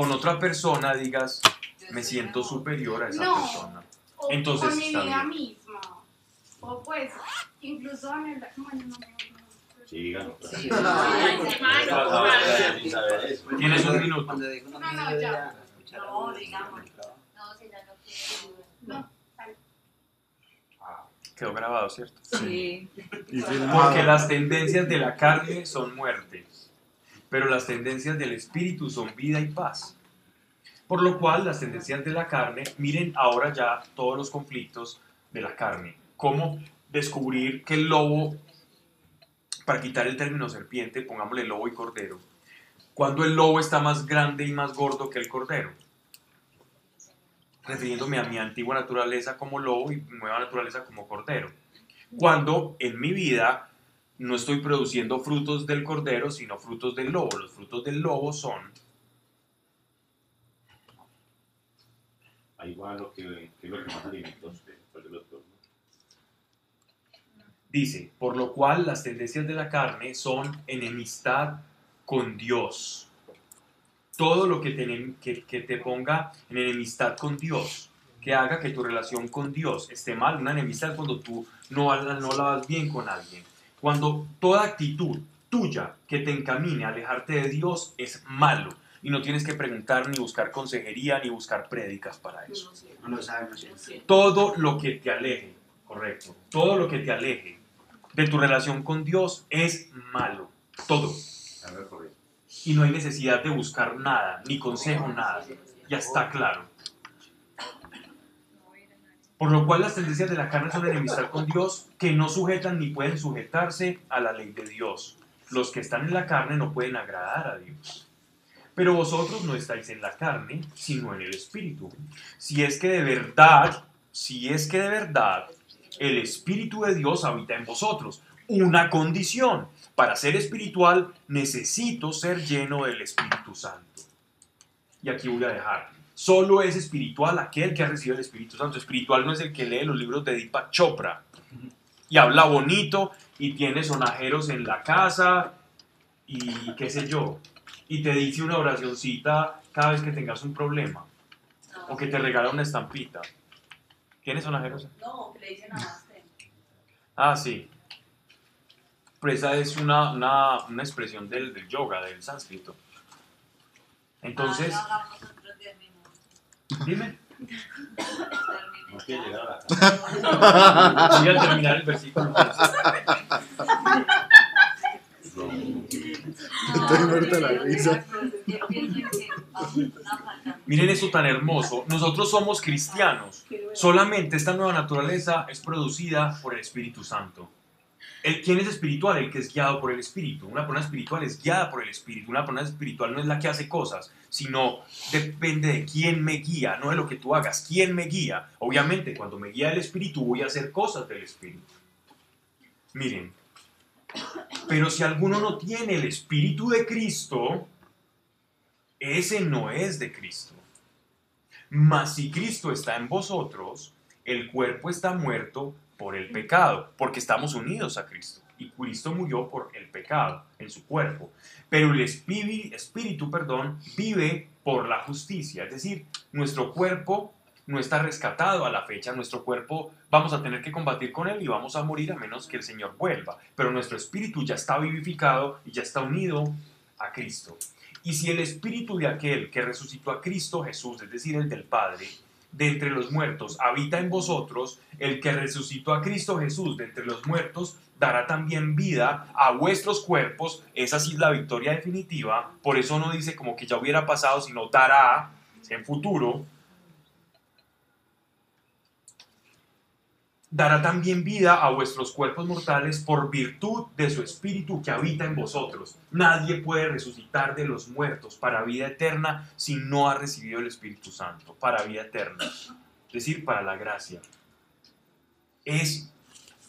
con otra persona digas, me siento superior a esa No. persona. o Entonces con mi está vida bien. misma. O pues, incluso en el... Bueno, no, no, no. Sí, díganlo. Sí. Tienes un minuto. No, no, ya. No, digamos. No, si ya no quiero. No. Quedó grabado, ¿cierto? Sí. Porque las tendencias de la carne son muerte, pero las tendencias del espíritu son vida y paz. Por lo cual, las tendencias de la carne, miren ahora ya todos los conflictos de la carne. Cómo descubrir que el lobo, para quitar el término serpiente, pongámosle lobo y cordero, cuando el lobo está más grande y más gordo que el cordero. Refiriéndome a mi antigua naturaleza como lobo y nueva naturaleza como cordero. Cuando en mi vida no estoy produciendo frutos del cordero, sino frutos del lobo. Los frutos del lobo son Ahí va lo que, que es lo que más dos. Dice, por lo cual las tendencias de la carne son enemistad con Dios. Todo lo que te, que, que te ponga en enemistad con Dios, que haga que tu relación con Dios esté mal. Una enemistad es cuando tú no, no la vas bien con alguien. Cuando toda actitud tuya que te encamine a alejarte de Dios es malo. Y no tienes que preguntar ni buscar consejería ni buscar prédicas para eso. No. Todo lo que te aleje, correcto, todo lo que te aleje de tu relación con Dios es malo. Todo. Y no hay necesidad de buscar nada, ni consejo, nada. Ya está claro. Por lo cual las tendencias de la carne son enemistad con Dios, que no sujetan ni pueden sujetarse a la ley de Dios. Los que están en la carne no pueden agradar a Dios. Pero vosotros no estáis en la carne, sino en el Espíritu. Si es que de verdad, si es que de verdad el Espíritu de Dios habita en vosotros. Una condición. Para ser espiritual necesito ser lleno del Espíritu Santo. Y aquí voy a dejar. Solo es espiritual aquel que ha recibido el Espíritu Santo. Espiritual no es el que lee los libros de Deepak Chopra y habla bonito y tiene sonajeros en la casa y qué sé yo. Y te dice una oracioncita cada vez que tengas un problema. O que te regala una estampita. ¿Tienes sonajeros? No, que le dicen namaste. Ah, sí. Pero esa es una, una, una expresión del, del yoga, del sánscrito. Entonces, Ah, no hagamos otros 10 minutos. Dime. No quiere llegar a la casa. Voy a terminar el versículo. Estoy muerta la risa. Miren eso tan hermoso. Nosotros somos cristianos. Solamente esta nueva naturaleza es producida por el Espíritu Santo. El, ¿Quién es espiritual? El que es guiado por el Espíritu. Una persona espiritual es guiada por el Espíritu. Una persona espiritual no es la que hace cosas, sino depende de quién me guía, no de lo que tú hagas. ¿Quién me guía? Obviamente, cuando me guía el Espíritu, voy a hacer cosas del Espíritu. Miren, pero si alguno no tiene el Espíritu de Cristo, ese no es de Cristo. Mas si Cristo está en vosotros, el cuerpo está muerto por el pecado, porque estamos unidos a Cristo. Y Cristo murió por el pecado en su cuerpo. Pero el espíritu, perdón, vive por la justicia. Es decir, nuestro cuerpo no está rescatado a la fecha. Nuestro cuerpo vamos a tener que combatir con él y vamos a morir a menos que el Señor vuelva. Pero nuestro espíritu ya está vivificado y ya está unido a Cristo. Y si el espíritu de aquel que resucitó a Cristo Jesús, es decir, el del Padre, de entre los muertos, habita en vosotros, el que resucitó a Cristo Jesús de entre los muertos, dará también vida a vuestros cuerpos. Esa sí es la victoria definitiva. Por eso no dice como que ya hubiera pasado, sino dará en futuro. Dará también vida a vuestros cuerpos mortales por virtud de su espíritu que habita en vosotros. Nadie puede resucitar de los muertos para vida eterna si no ha recibido el Espíritu Santo, para vida eterna, es decir, para la gracia. Es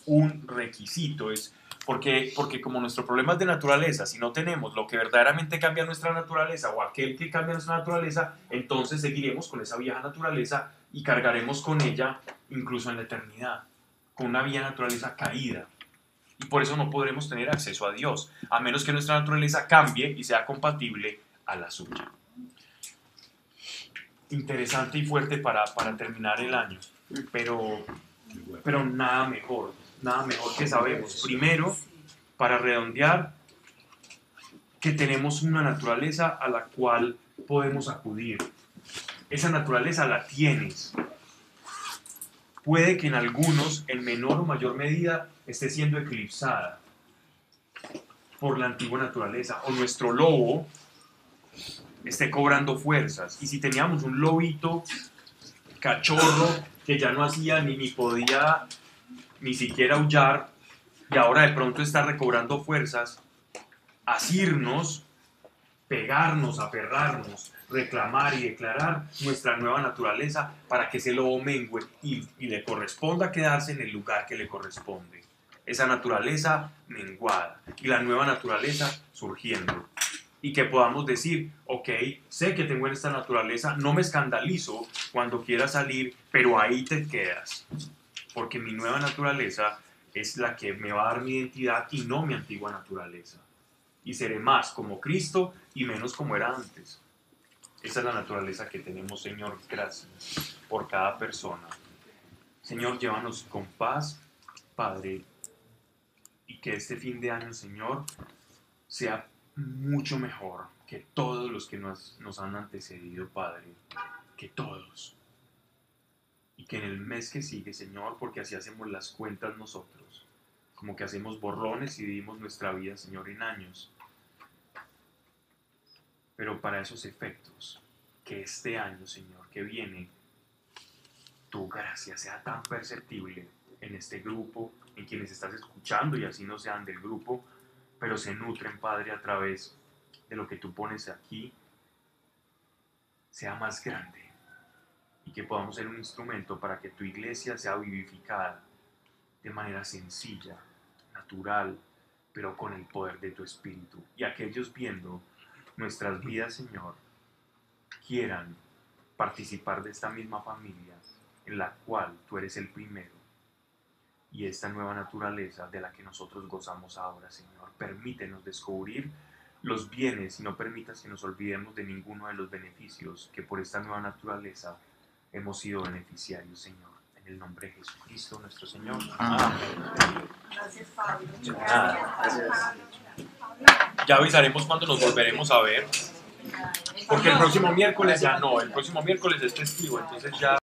un requisito, es porque, porque como nuestro problema es de naturaleza, si no tenemos lo que verdaderamente cambia nuestra naturaleza o aquel que cambia nuestra naturaleza, entonces seguiremos con esa vieja naturaleza y cargaremos con ella incluso en la eternidad con una vía naturaleza caída. Y por eso no podremos tener acceso a Dios, a menos que nuestra naturaleza cambie y sea compatible a la suya. Interesante y fuerte para, para terminar el año, pero, pero nada mejor, nada mejor que sabemos. Primero, para redondear, que tenemos una naturaleza a la cual podemos acudir. Esa naturaleza la tienes, puede que en algunos, en menor o mayor medida, esté siendo eclipsada por la antigua naturaleza. O nuestro lobo esté cobrando fuerzas. Y si teníamos un lobito cachorro que ya no hacía ni, ni podía ni siquiera aullar, y ahora de pronto está recobrando fuerzas, asirnos, pegarnos, aferrarnos, reclamar y declarar nuestra nueva naturaleza para que ese lobo mengue y, y, le corresponda quedarse en el lugar que le corresponde. Esa naturaleza menguada y la nueva naturaleza surgiendo. Y que podamos decir, ok, sé que tengo esta naturaleza, no me escandalizo cuando quiera salir, pero ahí te quedas. Porque mi nueva naturaleza es la que me va a dar mi identidad y no mi antigua naturaleza. Y seré más como Cristo y menos como era antes. Esa es la naturaleza que tenemos, Señor. Gracias por cada persona. Señor, llévanos con paz, Padre, y que este fin de año, Señor, sea mucho mejor que todos los que nos, nos han antecedido, Padre. Que todos. Y que en el mes que sigue, Señor, porque así hacemos las cuentas nosotros, como que hacemos borrones y dividimos nuestra vida, Señor, en años pero para esos efectos, que este año, Señor, que viene, tu gracia sea tan perceptible en este grupo, en quienes estás escuchando y así no sean del grupo, pero se nutren, Padre, a través de lo que tú pones aquí, sea más grande y que podamos ser un instrumento para que tu iglesia sea vivificada de manera sencilla, natural, pero con el poder de tu espíritu. Y aquellos viendo nuestras vidas, Señor, quieran participar de esta misma familia en la cual tú eres el primero y esta nueva naturaleza de la que nosotros gozamos ahora, Señor. Permítenos descubrir los bienes y no permitas que nos olvidemos de ninguno de los beneficios que por esta nueva naturaleza hemos sido beneficiarios, Señor. En el nombre de Jesucristo, nuestro Señor. Amén. Gracias, Pablo. Gracias, Pablo. Ya avisaremos cuando nos volveremos a ver. Porque el próximo miércoles ya no, el próximo miércoles es festivo, entonces ya